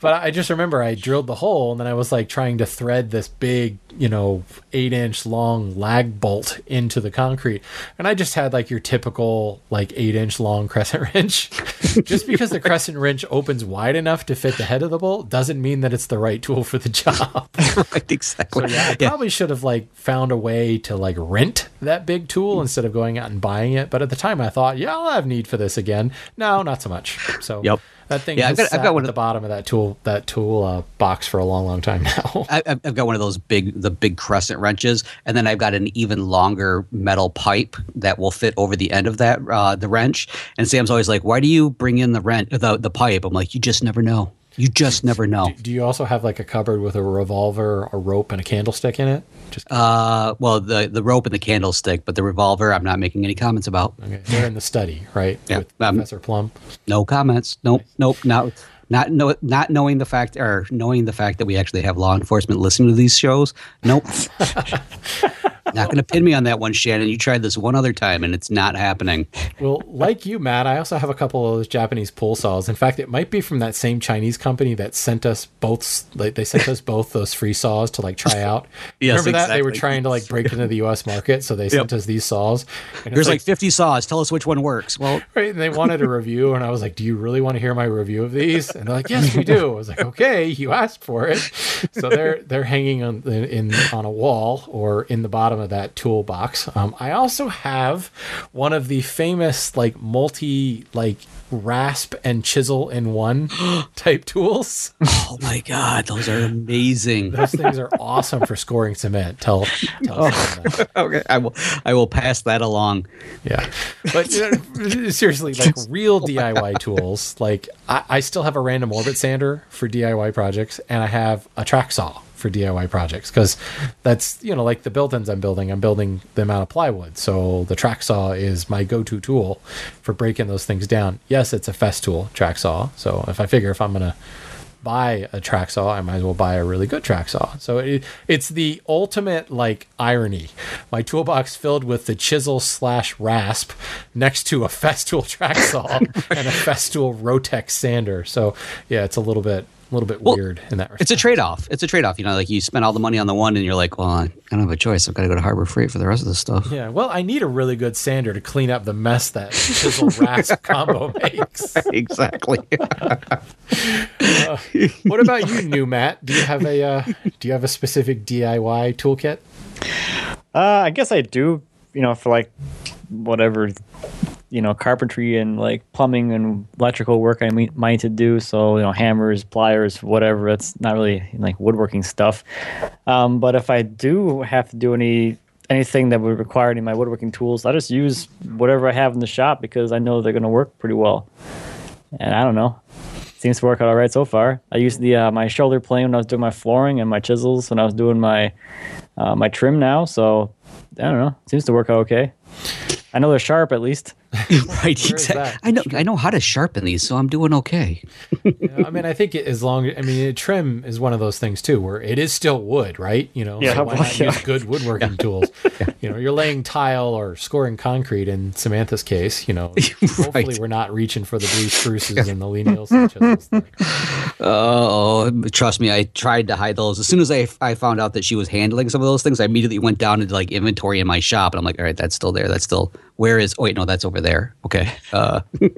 [SPEAKER 3] but I just remember I drilled the hole and then I was like trying to thread this big, you know, eight inch long lag bolt into the concrete. And I just had like your typical like eight inch long crescent wrench. just because the crescent wrench opens wide enough to fit the head of the bolt doesn't mean that it's the right tool for the job.
[SPEAKER 4] right, exactly.
[SPEAKER 3] So yeah, I probably should have like found a way to like rent that big tool instead of going out and buying it. But at the time, I thought, yeah, I'll have need for this again. No, not so much. So
[SPEAKER 4] Yep.
[SPEAKER 3] That thing
[SPEAKER 4] Yeah, I've got- I've got one
[SPEAKER 3] at
[SPEAKER 4] of
[SPEAKER 3] the bottom of that tool that tool uh, box for a long, long time now.
[SPEAKER 4] I, I've I've got one of those big, the big crescent wrenches, and then I've got an even longer metal pipe that will fit over the end of that, uh, the wrench. And Sam's always like, "Why do you bring in the rent, the the pipe?" I'm like, "You just never know. You just never know."
[SPEAKER 3] Do you also have like a cupboard with a revolver, a rope, and a candlestick in it? Just
[SPEAKER 4] Uh, well, the the rope and the candlestick, but the revolver, I'm not making any comments about.
[SPEAKER 3] okay. They're in the study, right?
[SPEAKER 4] Yeah,
[SPEAKER 3] With
[SPEAKER 4] um,
[SPEAKER 3] Professor Plum.
[SPEAKER 4] No comments. Nope. Nope. Not not know, not knowing the fact or knowing the fact that we actually have law enforcement listening to these shows. Nope. not going to pin me on that one, Shannon. You tried this one other time, and it's not happening.
[SPEAKER 3] Well, like you, Matt, I also have a couple of those Japanese pull saws. In fact, it might be from that same Chinese company that sent us both. Like, they sent us both those free saws to like try out.
[SPEAKER 4] Yes,
[SPEAKER 3] Remember that they were trying to like break into the U.S. market, so they sent us these saws.
[SPEAKER 4] There's like 50 saws. Tell us which one works. Well,
[SPEAKER 3] Right, and they wanted a review, and I was like, "Do you really want to hear my review of these?" And they're like, "Yes, we do." I was like, "Okay, you asked for it." So they're they're hanging on in on a wall or in the bottom of that toolbox. Um, I also have one of the famous like multi like rasp and chisel in one type tools.
[SPEAKER 4] Oh my god, those are amazing.
[SPEAKER 3] Those things are awesome for scoring cement. Tell, tell that.
[SPEAKER 4] okay, I will I will pass that along.
[SPEAKER 3] Yeah, but you know, seriously, like real DIY tools. Like I, I still have a random orbit sander for DIY projects, and I have a track saw for DIY projects because that's you know like the built-ins I'm building. I'm building them out of plywood, so the track saw is my go-to tool for breaking those things down. Yes, it's a Festool track saw, so if I figure if I'm gonna buy a track saw, I might as well buy a really good track saw. So it, it's the ultimate like irony. My toolbox filled with the chisel slash rasp next to a Festool track saw and a Festool Rotex sander. So yeah, it's a little bit a little bit
[SPEAKER 4] Well,
[SPEAKER 3] weird in that respect.
[SPEAKER 4] It's a trade off. It's a trade off. You know, like you spend all the money on the one and you're like, well, I don't have a choice. I've got to go to Harbor Freight for the rest of the stuff.
[SPEAKER 3] yeah, well, I need a really good sander to clean up the mess that chisel rasp combo makes.
[SPEAKER 4] exactly.
[SPEAKER 3] What about you, new Matt? Do you have a uh, do you have a specific DIY toolkit?
[SPEAKER 5] Uh, I guess I do. You know, for like whatever, you know, carpentry and like plumbing and electrical work I mean, might to do. So you know, hammers, pliers, whatever. It's not really like woodworking stuff. Um, but if I do have to do any anything that would require any of my woodworking tools, I just use whatever I have in the shop because I know they're going to work pretty well. And I don't know. Seems to work out all right so far. I used the uh, my shoulder plane when I was doing my flooring and my chisels when I was doing my uh, my trim now. So I don't know. Seems to work out okay. I know they're sharp at least.
[SPEAKER 4] right. Exactly. I know. I know how to sharpen these, so I'm doing okay.
[SPEAKER 3] Yeah, I mean, I think it, as long I mean, trim is one of those things too, where it is still wood, right? You know,
[SPEAKER 5] Yeah,
[SPEAKER 3] so why not
[SPEAKER 5] yeah.
[SPEAKER 3] use good woodworking tools? You know, you're laying tile or scoring concrete. In Samantha's case, you know, hopefully we're not reaching for the blue spruces and the Lee Nielsen chisels.
[SPEAKER 4] Oh, trust me, I tried to hide those. As soon as I, I found out that she was handling some of those things, I immediately went down into like inventory in my shop, and I'm like, all right, that's still there. That's still where is? Oh wait, no, that's over there. Okay. Uh,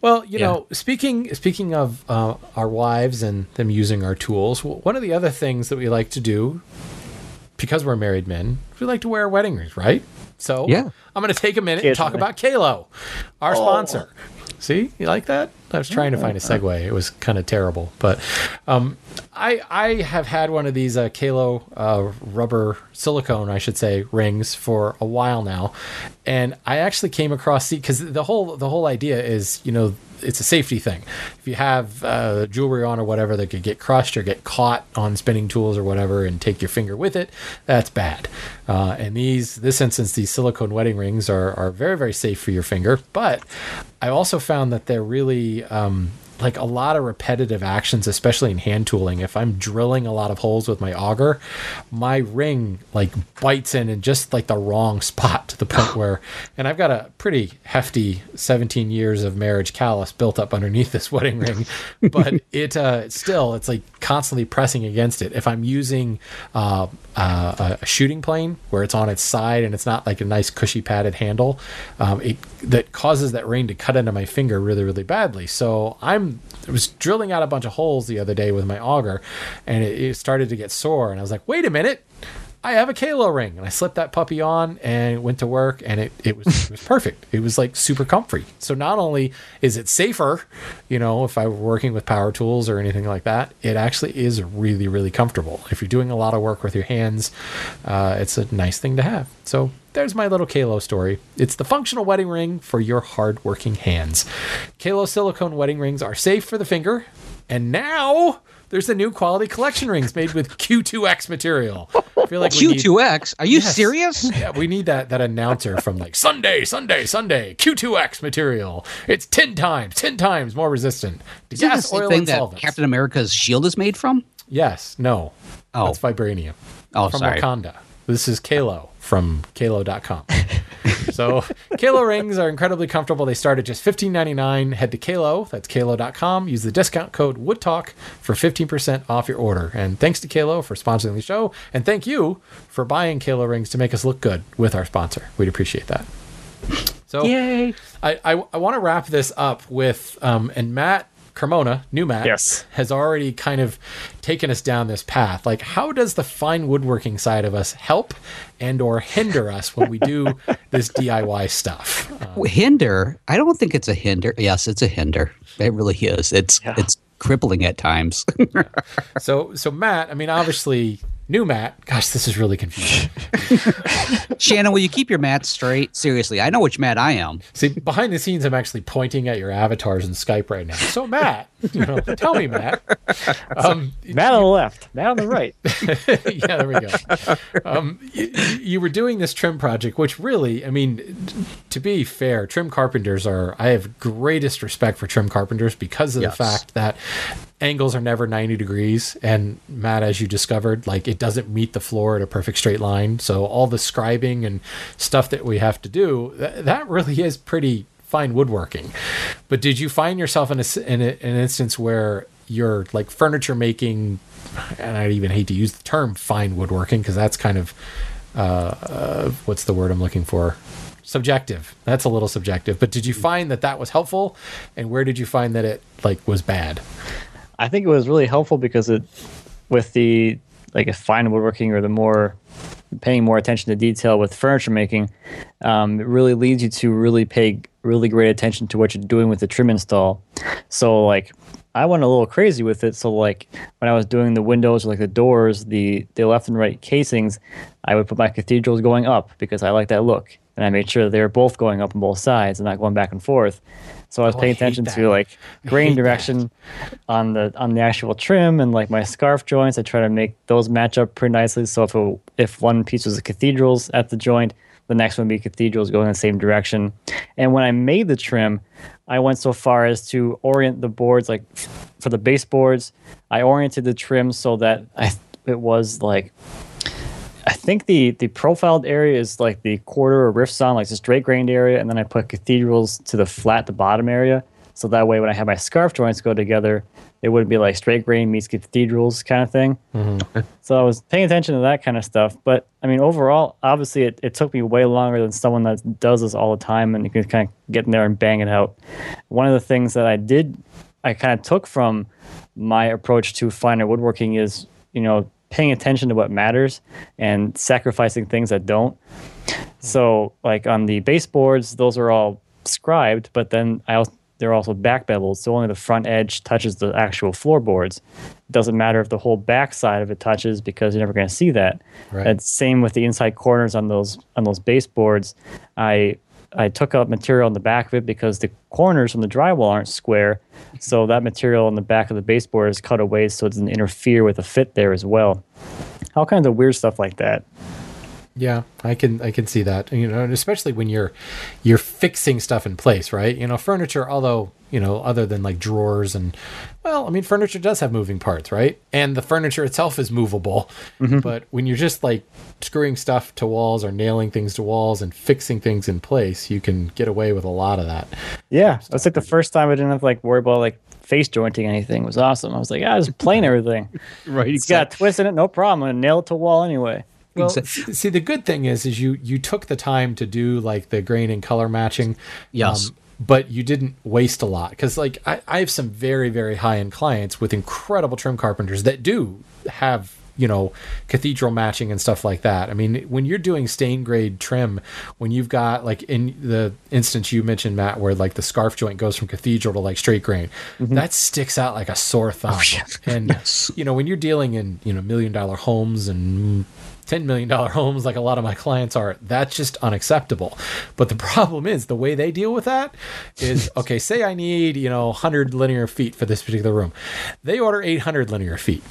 [SPEAKER 3] Well, you
[SPEAKER 4] Yeah.
[SPEAKER 3] know, speaking speaking of uh, our wives and them using our tools, one of the other things that we like to do, because we're married men, we like to wear wedding rings, right? So
[SPEAKER 4] Yeah.
[SPEAKER 3] I'm going to take a minute and talk about Qalo, our sponsor. See, you like that? I was trying to find a segue. It was kind of terrible, but um, I I have had one of these uh, Qalo uh, rubber silicone, I should say, rings for a while now, and I actually came across because the whole the whole idea is you know it's a safety thing. If you have uh, jewelry on or whatever that could get crushed or get caught on spinning tools or whatever and take your finger with it, that's bad. Uh, and these, this instance, these silicone wedding rings are, are very, very safe for your finger. But I also found that they're really um, like a lot of repetitive actions, especially in hand tooling. If I'm drilling a lot of holes with my auger, my ring like bites in in just like the wrong spot to the point where, and I've got a pretty hefty 17 years of marriage callus built up underneath this wedding ring, but it uh, still it's like constantly pressing against it. If I'm using uh, uh, a shooting plane where it's on its side and it's not like a nice cushy padded handle, um, it that causes that ring to cut into my finger really really badly. So I'm I was drilling out a bunch of holes the other day with my auger, and it, it started to get sore. And I was like, wait a minute. I have a Qalo ring, and I slipped that puppy on and went to work, and it, it was it was perfect. It was like super comfy. So not only is it safer, you know, if I were working with power tools or anything like that, it actually is really really comfortable. If you're doing a lot of work with your hands, uh, it's a nice thing to have. So there's my little Qalo story. It's the functional wedding ring for your hard-working hands. Qalo silicone wedding rings are safe for the finger, and now there's the new quality collection rings made with Q2X material. Feel like we
[SPEAKER 4] Q2X? Are you
[SPEAKER 3] Yes.
[SPEAKER 4] serious?
[SPEAKER 3] yeah, we need that that announcer from like Sunday, Sunday, Sunday, Q2X material. It's ten times, ten times more resistant
[SPEAKER 4] Is that the same thing that. Captain America's shield is made from?
[SPEAKER 3] yes, no,
[SPEAKER 4] Oh.
[SPEAKER 3] it's vibranium
[SPEAKER 4] Oh,
[SPEAKER 3] from
[SPEAKER 4] sorry.
[SPEAKER 3] Wakanda. This is Qalo from Qalo.com. so Qalo rings are incredibly comfortable. They start at just $15.99. Head to Qalo, that's Qalo.com. Use the discount code WoodTalk for 15% off your order. And thanks to Qalo for sponsoring the show. And thank you for buying Qalo rings to make us look good with our sponsor. We'd appreciate that. So
[SPEAKER 4] Yay.
[SPEAKER 3] I, I, I want to wrap this up with, um, and Matt Cremona, new Matt,
[SPEAKER 5] Yes.
[SPEAKER 3] has already kind of taken us down this path. Like, how does the fine woodworking side of us help and or hinder us when we do this DIY stuff? Uh,
[SPEAKER 4] hinder? I don't think it's a hinder. Yes, it's a hinder. It really is. It's it's crippling at times.
[SPEAKER 3] so, so Matt, I mean, obviously, new Matt. Gosh, this is really confusing.
[SPEAKER 4] Shannon, will you keep your mat straight? Seriously, I know which mat I am.
[SPEAKER 3] See, behind the scenes, I'm actually pointing at your avatars in Skype right now. So, Matt, you know, tell me, Matt. Um,
[SPEAKER 5] Matt on the left, Matt on the right.
[SPEAKER 3] yeah, there we go. Um, you, you were doing this trim project, which really, I mean, to be fair, trim carpenters are, I have greatest respect for trim carpenters because of
[SPEAKER 4] Yes.
[SPEAKER 3] the fact that angles are never 90 degrees. And Matt, as you discovered, like it doesn't meet the floor at a perfect straight line. So all the scribing and stuff that we have to do, th- that really is pretty fine woodworking. But did you find yourself in, a, in, a, an instance where you're like furniture making, and I even hate to use the term fine woodworking because that's kind of, uh, uh, what's the word I'm looking for? Subjective. That's a little subjective. But did you find that that was helpful? And where did you find that it like was bad?
[SPEAKER 5] I think it was really helpful because it, with the like fine woodworking or the more paying more attention to detail with furniture making, um, it really leads you to really pay really great attention to what you're doing with the trim install. So like I went a little crazy with it. So like when I was doing the windows or like the doors, the the left and right casings, I would put my cathedrals going up because I like that look. And I made sure that they were both going up on both sides and not going back and forth. So I was
[SPEAKER 3] Oh,
[SPEAKER 5] paying
[SPEAKER 3] hate
[SPEAKER 5] attention
[SPEAKER 3] that.
[SPEAKER 5] to like grain
[SPEAKER 3] hate that.
[SPEAKER 5] direction on the on the actual trim and like my scarf joints. I try to make those match up pretty nicely. So if it, if one piece was a cathedrals at the joint, the next one would be cathedrals going in the same direction. And when I made the trim, I went so far as to orient the boards like for the baseboards. I oriented the trim so that I it was like I think the the profiled area is like the quarter or rift on, like the straight grained area, and then I put cathedrals to the flat, the bottom area. So that way, when I have my scarf joints go together, it wouldn't be like straight grain meets cathedrals kind of thing. Mm-hmm. so I was paying attention to that kind of stuff. But I mean, overall, obviously, it, it took me way longer than someone that does this all the time, and you can kind of get in there and bang it out. One of the things that I did, I kind of took from my approach to finer woodworking is, you know, paying attention to what matters and sacrificing things that don't. Hmm. So, like on the baseboards, those are all scribed, but then I also they're also back beveled, so only the front edge touches the actual floorboards. It doesn't matter if the whole back side of it touches because you're never going to see that.
[SPEAKER 3] Right.
[SPEAKER 5] And same with the inside corners on those on those baseboards. I I took out material on the back of it because the corners from the drywall aren't square, so that material on the back of the baseboard is cut away so it doesn't interfere with the fit there as well. All kinds of weird stuff like that.
[SPEAKER 3] Yeah, I can I can see that. You know, and especially when you're you're fixing stuff in place, right? You know, furniture, although, you know, other than like drawers and well, I mean furniture does have moving parts, right? And the furniture itself is movable. Mm-hmm. But when you're just like screwing stuff to walls or nailing things to walls and fixing things in place, you can get away with a lot of that.
[SPEAKER 5] Yeah, that's like the first time I didn't have to like worry about like face jointing anything. It was awesome. I was like, yeah, just plane everything.
[SPEAKER 4] right.
[SPEAKER 5] It's got a twist in it, no problem. I'm gonna nail it to wall anyway.
[SPEAKER 3] Well, see, the good thing is, is you you took the time to do like the grain and color matching. um,
[SPEAKER 4] Yes.
[SPEAKER 3] but you didn't waste a lot because, like, I, I have some very very high end clients with incredible trim carpenters that do have you know cathedral matching and stuff like that. I mean, when you're doing stain grade trim, when you've got like in the instance you mentioned, Matt, where like the scarf joint goes from cathedral to like straight grain, that sticks out like a sore thumb. And you know, when you're dealing in you know million dollar homes and $10 million homes like a lot of my clients are that's just unacceptable. But the problem is the way they deal with that is okay say i need you know 100 linear feet for this particular room. They order 800 linear feet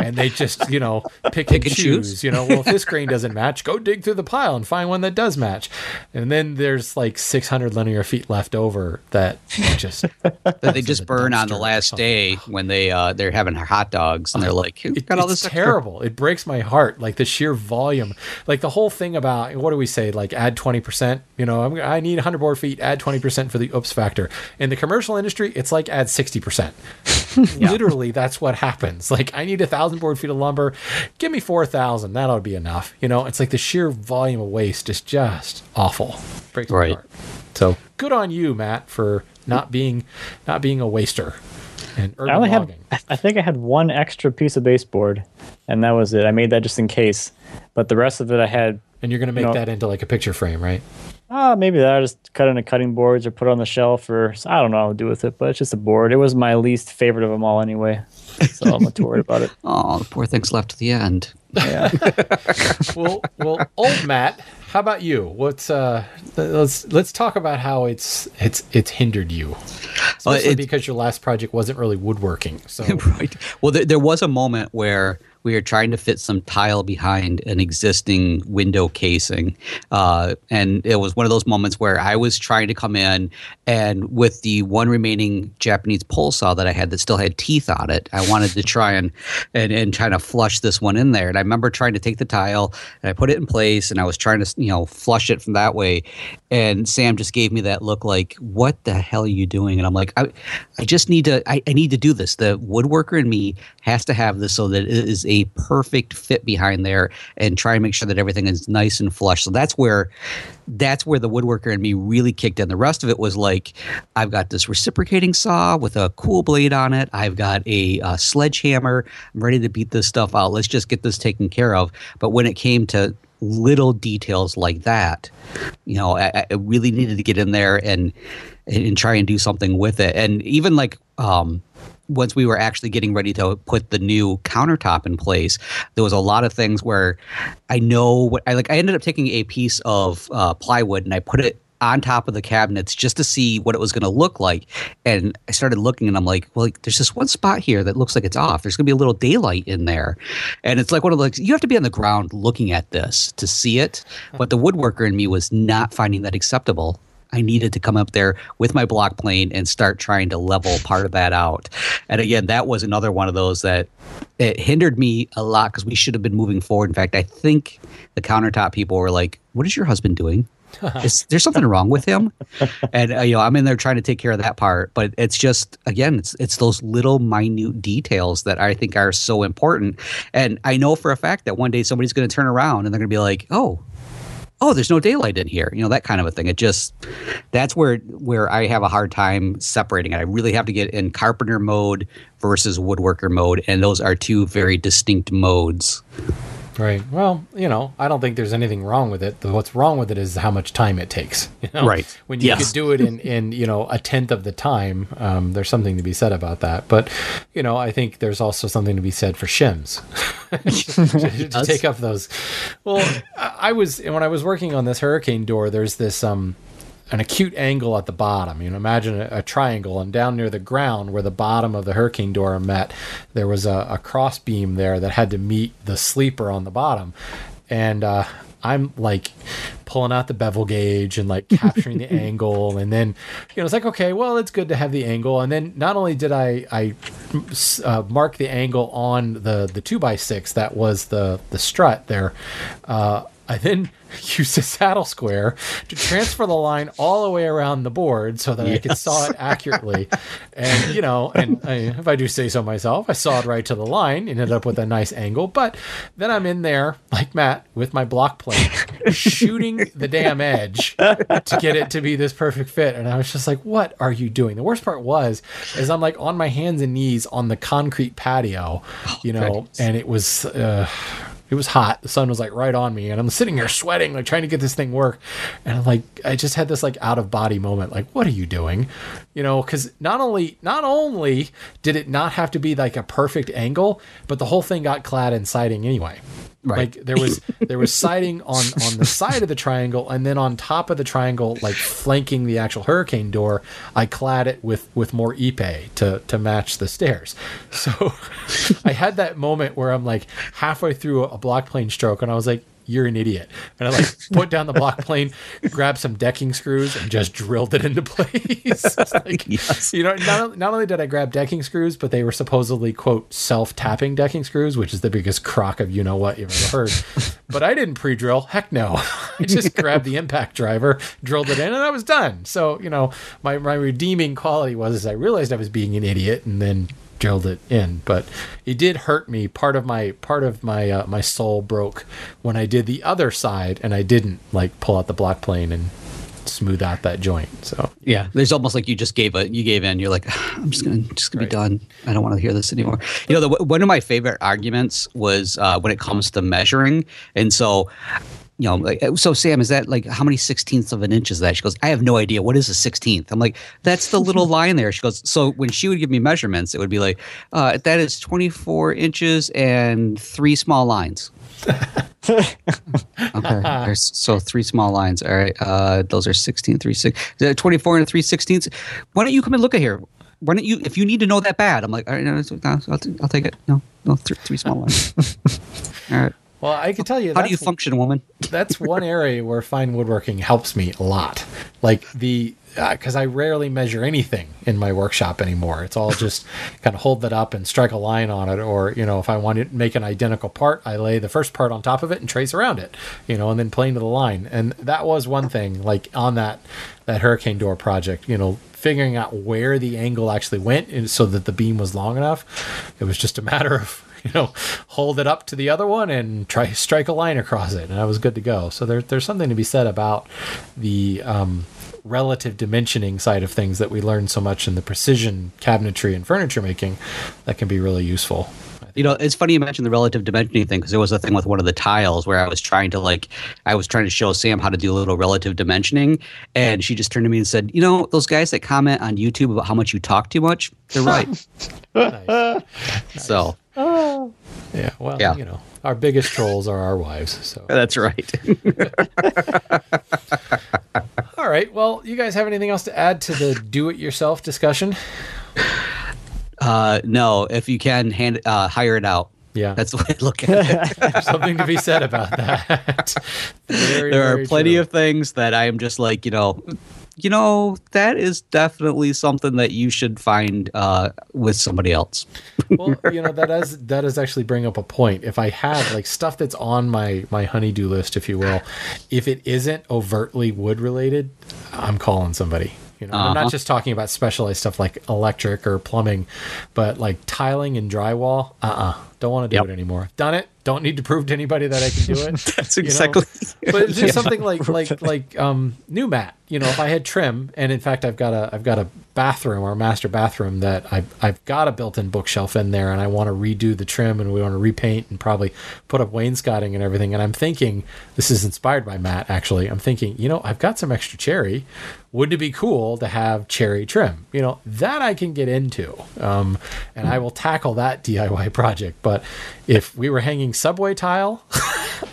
[SPEAKER 3] and they just you know pick, and,
[SPEAKER 4] and
[SPEAKER 3] choose.
[SPEAKER 4] choose.
[SPEAKER 3] you know well if this grain doesn't match go dig through the pile and find one that does match and then there's like 600 linear feet left over that just
[SPEAKER 4] that they just burn on the last day when they uh they're having hot dogs and they're like
[SPEAKER 3] It-
[SPEAKER 4] got all
[SPEAKER 3] it's
[SPEAKER 4] this extra-
[SPEAKER 3] terrible. It breaks my heart. Like the sheer volume, like the whole thing about what do we say? Like add twenty percent. You know, I'm, I need hundred board feet. Add twenty percent for the oops factor. In the commercial industry, it's like add sixty percent. Literally, that's what happens. Like I need a thousand board feet of lumber. Give me four thousand. That ought to be enough. You know, it's like the sheer volume of waste is just awful. Breaks my
[SPEAKER 4] Right.
[SPEAKER 3] heart. So good on you, Matt, for not being not being a waster. And urban
[SPEAKER 5] I only
[SPEAKER 3] logging.
[SPEAKER 5] had, I think I had one extra piece of baseboard, and that was it. I made that just in case, but the rest of it I had.
[SPEAKER 3] and you're gonna make
[SPEAKER 5] No.
[SPEAKER 3] that into like a picture frame, right?
[SPEAKER 5] Ah, maybe that I just cut into cutting boards or put it on the shelf, or I don't know what I'll do with it. But it's just a board. It was my least favorite of them all anyway, so I'm not too worried about it.
[SPEAKER 4] Oh, the poor thing's left to the end.
[SPEAKER 5] Yeah.
[SPEAKER 3] well, well, old Matt, how about you? What's uh? Let's let's talk about how it's it's it's hindered you, especially
[SPEAKER 4] it-
[SPEAKER 3] because your last project wasn't really woodworking. So
[SPEAKER 4] right. Well, there, there was a moment where we were trying to fit some tile behind an existing window casing. Uh, and it was one of those moments where I was trying to come in, and with the one remaining Japanese pull saw that I had that still had teeth on it, I wanted to try and, and, and try to flush this one in there. And I remember trying to take the tile and I put it in place, and I was trying to, you know, flush it from that way. And Sam just gave me that look like, what the hell are you doing? And I'm like, I, I just need to, I, I need to do this. The woodworker in me has to have this so that it is a perfect fit behind there and try and make sure that everything is nice and flush. So that's where, that's where the woodworker and me really kicked in. The rest of it was like, I've got this reciprocating saw with a cool blade on it. I've got a, uh sledgehammer. I'm ready to beat this stuff out. Let's just get this taken care of. But when it came to little details like that, you know, I, I really needed to get in there and and try and do something with it. And even like um, once we were actually getting ready to put the new countertop in place, there was a lot of things where I know what I like. I ended up taking a piece of uh, plywood and I put it on top of the cabinets just to see what it was going to look like. And I started looking and I'm like, well, like, there's this one spot here that looks like it's off. There's going to be a little daylight in there. And it's like one of the, you have to be on the ground looking at this to see it. But the woodworker in me was not finding that acceptable. I needed to come up there with my block plane and start trying to level part of that out. And again, that was another one of those that it hindered me a lot because we should have been moving forward. In fact, I think the countertop people were like, "What is your husband doing? Is there something wrong with him?" And uh, you know, I'm in there trying to take care of that part, but it's just again, it's it's those little minute details that I think are so important. And I know for a fact that one day somebody's going to turn around and they're going to be like, "Oh." Oh there's no daylight in here you know that kind of a thing. It just that's where where i have a hard time separating it. I really have to get in carpenter mode versus woodworker mode and those are two very distinct modes
[SPEAKER 3] Right. Well, you know, I don't think there's anything wrong with it. What's wrong with it is how much time it takes. You know?
[SPEAKER 4] Right.
[SPEAKER 3] When you
[SPEAKER 4] Yes.
[SPEAKER 3] could do it in, in you know a tenth of the time, um, there's something to be said about that. But you know, I think there's also something to be said for shims to, to take up those. Well, I I was when I was working on this hurricane door. There's this um an acute angle at the bottom. You know, imagine a, a triangle, and down near the ground where the bottom of the hurricane door met, there was a, a cross beam there that had to meet the sleeper on the bottom, and uh, I'm like pulling out the bevel gauge and like capturing the angle, and then you know it's like okay, well it's good to have the angle, and then not only did I I uh, mark the angle on the the two by six that was the the strut there. Uh, I then used a saddle square to transfer the line all the way around the board so that I could saw it accurately. And, you know, and I, if I do say so myself, I sawed right to the line, ended up with a nice angle. But then I'm in there, like Matt, with my block plane, shooting the damn edge to get it to be this perfect fit. And I was just like, what are you doing? The worst part was, is I'm like on my hands and knees on the concrete patio, you know,
[SPEAKER 4] goodness.
[SPEAKER 3] and it was, uh, it was hot. The sun was like right on me, and I'm sitting here sweating, like trying to get this thing work. And I'm like, I just had this like out of body moment. Like, what are you doing? You know, because not only not only did it not have to be like a perfect angle, but the whole thing got clad in siding anyway.
[SPEAKER 4] Right.
[SPEAKER 3] Like there was there was siding on on the side of the triangle, and then on top of the triangle, like flanking the actual hurricane door, I clad it with with more ipe to to match the stairs. So I had that moment where I'm like halfway through a block plane stroke, and I was like. You're an idiot. And I like put down the block plane, grabbed some decking screws, and just drilled it into place. Like,
[SPEAKER 4] Yes.
[SPEAKER 3] You know, not, not only did I grab decking screws, but they were supposedly quote self tapping decking screws, which is the biggest crock of you know what you've ever heard. but I didn't pre drill. Heck no. I just grabbed the impact driver, drilled it in, and I was done. So you know, my my redeeming quality was is I realized I was being an idiot, and then drilled it in but it did hurt me part of my part of my uh, my soul broke when i did the other side and i didn't like pull out the block plane and smooth out that joint. So
[SPEAKER 4] Yeah, there's almost like you just gave a you gave in. You're like, I'm just gonna just gonna be done. I don't want to hear this anymore. You know, the, one of my favorite arguments was uh, when it comes to measuring, and so. You know, like, so Sam, is that like how many sixteenths of an inch is that? She goes, I have no idea. What is a sixteenth? I'm like, that's the little line there. She goes, so when she would give me measurements, it would be like, uh, that is 24 inches and three small lines. okay, so three small lines. All right, uh, those are 16, 3, 6, uh, 24 and 3 sixteenths. Why don't you come and look at here? Why don't you, if you need to know that bad? I'm like, all right, no, I'll, t- I'll take it. No, no, th- three small lines. all right.
[SPEAKER 3] Well, I can tell you
[SPEAKER 4] How do you function, woman?
[SPEAKER 3] that's one area where fine woodworking helps me a lot. Like the uh, because I rarely measure anything in my workshop anymore. It's all just kind of hold that up and strike a line on it, or you know, if I want to make an identical part, I lay the first part on top of it and trace around it, you know, and then plane to the line. And that was one thing, like on that that hurricane door project, you know, figuring out where the angle actually went, and so that the beam was long enough. It was just a matter of you know, hold it up to the other one and try strike a line across it, and I was good to go. So there, there's something to be said about the um, relative dimensioning side of things that we learned so much in the precision cabinetry and furniture making that can be really useful.
[SPEAKER 4] You know, it's funny you mentioned the relative dimensioning thing because there was a thing with one of the tiles where I was trying to like, I was trying to show Sam how to do a little relative dimensioning, and she just turned to me and said, "You know, those guys that comment on YouTube about how much you talk too much, they're right."
[SPEAKER 3] Nice.
[SPEAKER 4] So
[SPEAKER 3] Yeah, well,
[SPEAKER 4] Yeah.
[SPEAKER 3] you know, our biggest trolls are our wives. So,
[SPEAKER 4] that's right.
[SPEAKER 3] all right. Well, you guys have anything else to add to the do-it-yourself discussion?
[SPEAKER 4] Uh, no, if you can hand uh, hire it out.
[SPEAKER 3] Yeah,
[SPEAKER 4] That's the way I look at it.
[SPEAKER 3] There's something to be said about that. Very,
[SPEAKER 4] there are plenty
[SPEAKER 3] true.
[SPEAKER 4] of things that I am just like, you know, you know, that is definitely something that you should find uh, with somebody else.
[SPEAKER 3] well, you know that does that does actually bring up a point. If I have like stuff that's on my my honeydew list, if you will, if it isn't overtly wood related, I'm calling somebody. You know, I'm
[SPEAKER 4] Uh-huh.
[SPEAKER 3] not just talking about specialized stuff like electric or plumbing, but like tiling and drywall. Uh, uh don't want to do
[SPEAKER 4] Yep.
[SPEAKER 3] it anymore. Done it. Don't need to prove to anybody that I can do it.
[SPEAKER 4] That's
[SPEAKER 3] you know?
[SPEAKER 4] exactly.
[SPEAKER 3] but it's just something like like like um new mat you know if i had trim and in fact i've got a i've got a bathroom or a master bathroom that i've, I've got a built-in bookshelf in there and i want to redo the trim and we want to repaint and probably put up wainscoting and everything and i'm thinking this is inspired by matt actually i'm thinking you know i've got some extra cherry wouldn't it be cool to have cherry trim you know that i can get into um, and i will tackle that diy project but if we were hanging subway tile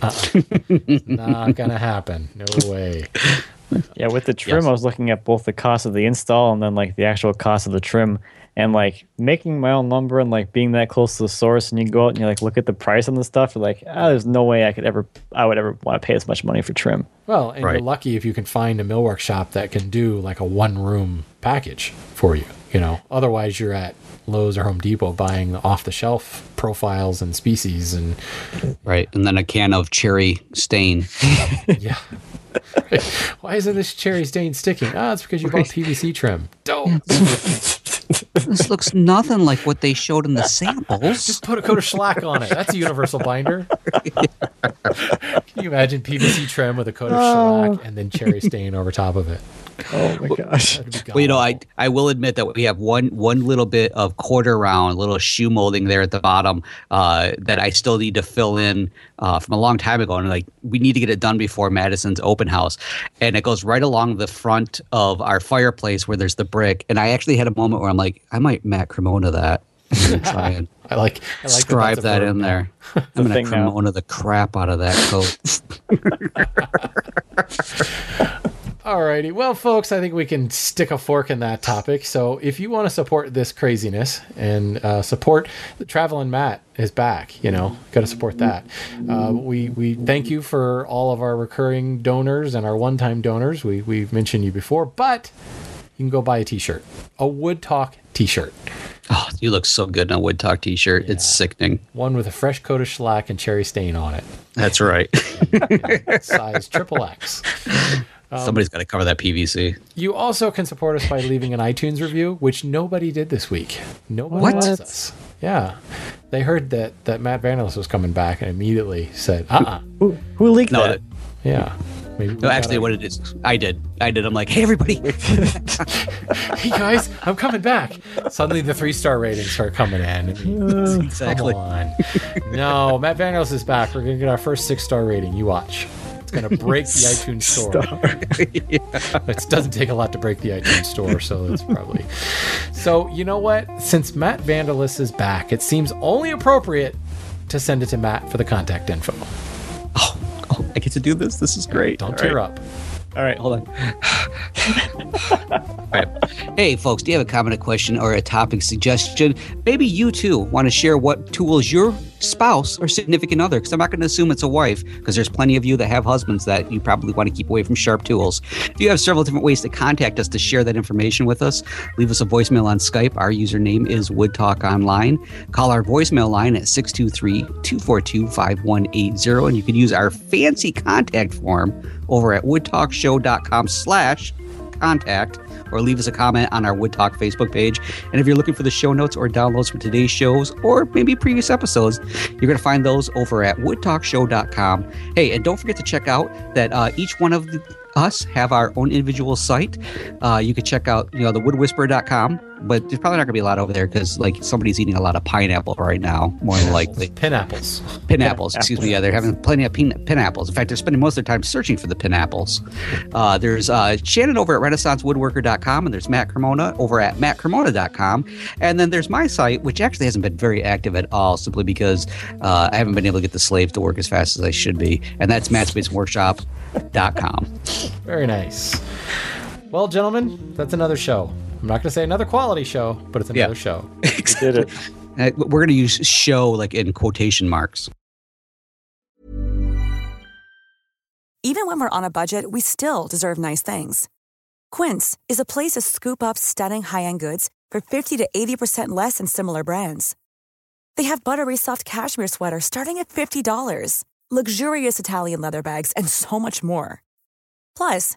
[SPEAKER 3] not gonna happen. No way.
[SPEAKER 5] Yeah, with the trim,
[SPEAKER 4] Yes.
[SPEAKER 5] I was looking at both the cost of the install and then like the actual cost of the trim, and like making my own lumber and like being that close to the source. And you go out and you like look at the price on the stuff. You're like, ah, there's no way I could ever, I would ever want to pay this much money for trim.
[SPEAKER 3] Well, and you're lucky if you can find a millwork shop that can do like a one room package for you. You know, otherwise you're at Lowe's or Home Depot buying off the shelf profiles and species and
[SPEAKER 4] Right. And then a can of cherry stain.
[SPEAKER 3] yeah. Right. Why isn't this cherry stain sticking? Ah, it's because you bought PVC trim. Don't
[SPEAKER 4] this looks nothing like what they showed in the samples.
[SPEAKER 3] just put a coat of shellac on it. That's a universal binder. Can you imagine PVC trim with a coat of shellac and then cherry stain over top of it?
[SPEAKER 5] Oh my gosh.
[SPEAKER 4] Well, you know, I. I will admit that we have one one little bit of quarter round, little shoe molding there at the bottom uh, that I still need to fill in uh, from a long time ago, and like we need to get it done before Madison's open house, and it goes right along the front of our fireplace where there's the brick, and I actually had a moment where I'm like, I might Matt Cremona that. I'm gonna try and
[SPEAKER 3] I like I like
[SPEAKER 4] scribe
[SPEAKER 3] that's
[SPEAKER 4] that in there. I'm gonna
[SPEAKER 5] thing now.
[SPEAKER 4] Cremona the crap out of that coat.
[SPEAKER 3] Alrighty. Well, folks, I think we can stick a fork in that topic. So if you want to support this craziness and uh, support the Traveling Matt is back, you know, got to support that. Uh, we we thank you for all of our recurring donors and our one-time donors. We we've mentioned you before, but you can go buy a T-shirt, a Wood Talk T-shirt,
[SPEAKER 4] oh, you look so good in a Wood Talk t-shirt. It's sickening.
[SPEAKER 3] one with a fresh coat of shellac and cherry stain on it,
[SPEAKER 4] That's right.
[SPEAKER 3] size triple X.
[SPEAKER 4] Somebody's got to cover that PVC.
[SPEAKER 3] You also can support us by leaving an iTunes review, which nobody did this week. Nobody
[SPEAKER 4] What?
[SPEAKER 3] loves us. Yeah. They heard that, that Matt Vanderlist was coming back and immediately said, uh uh
[SPEAKER 5] Who, who leaked
[SPEAKER 4] No,
[SPEAKER 5] that?
[SPEAKER 3] Yeah. Maybe
[SPEAKER 4] No, actually,
[SPEAKER 3] gotta-
[SPEAKER 4] what it is, I did. I did. I'm like, hey, everybody.
[SPEAKER 3] hey guys, I'm coming back. Suddenly the three star ratings start coming in.
[SPEAKER 4] exactly.
[SPEAKER 3] Come on. no, Matt Vanos is back. We're gonna get our first six star rating. You watch. It's gonna break the iTunes store. It doesn't take a lot to break the iTunes store, so that's probably. So you know what? Since Matt Vanderlist is back, it seems only appropriate to send it to Matt for the contact info.
[SPEAKER 4] Oh, oh I get to do this. This is great.
[SPEAKER 3] Don't
[SPEAKER 4] All
[SPEAKER 3] tear
[SPEAKER 4] right.
[SPEAKER 3] up.
[SPEAKER 4] All right, hold on. Hey, folks, do you have a comment, a question, or a topic suggestion? Maybe you too want to share what tools your spouse or significant other, because I'm not going to assume it's a wife, because there's plenty of you that have husbands that you probably want to keep away from sharp tools. You have several different ways to contact us to share that information with us. Leave us a voicemail on Skype. Our username is Wood Talk Online. Call our voicemail line at 623 242 5180, and you can use our fancy contact form over at woodtalkshow.com slash contact or leave us a comment on our Wood Talk Facebook page. And if you're looking for the show notes or downloads from today's shows or maybe previous episodes, you're going to find those over at woodtalkshow.com. Hey, and don't forget to check out that uh, each one of the, us have our own individual site. Uh, you can check out, you know, the woodwhisperer.com, but there's probably not going to be a lot over there because like somebody's eating a lot of pineapple right now, more than likely.
[SPEAKER 3] Pin apples.
[SPEAKER 4] Pin apples, excuse me. Yeah, they're having plenty of pin, pinapples. In fact, they're spending most of their time searching for the pin apples. Uh, there's uh, Shannon over at renaissancewoodworker.com, and there's Matt Cremona over at mattcremona.com. And then there's my site, which actually hasn't been very active at all, simply because uh, I haven't been able to get the slaves to work as fast as I should be. And that's mattsbasementworkshop.com.
[SPEAKER 3] Very nice. Well, gentlemen, that's another show. I'm not going to say another quality show, but it's another
[SPEAKER 4] Yeah.
[SPEAKER 3] show.
[SPEAKER 5] Did it.
[SPEAKER 4] Uh, we're going to use show like in quotation marks.
[SPEAKER 6] Even when we're on a budget, we still deserve nice things. Quince is a place to scoop up stunning high-end goods for 50 to 80% less than similar brands. They have buttery soft cashmere sweaters starting at $50, luxurious Italian leather bags, and so much more. Plus,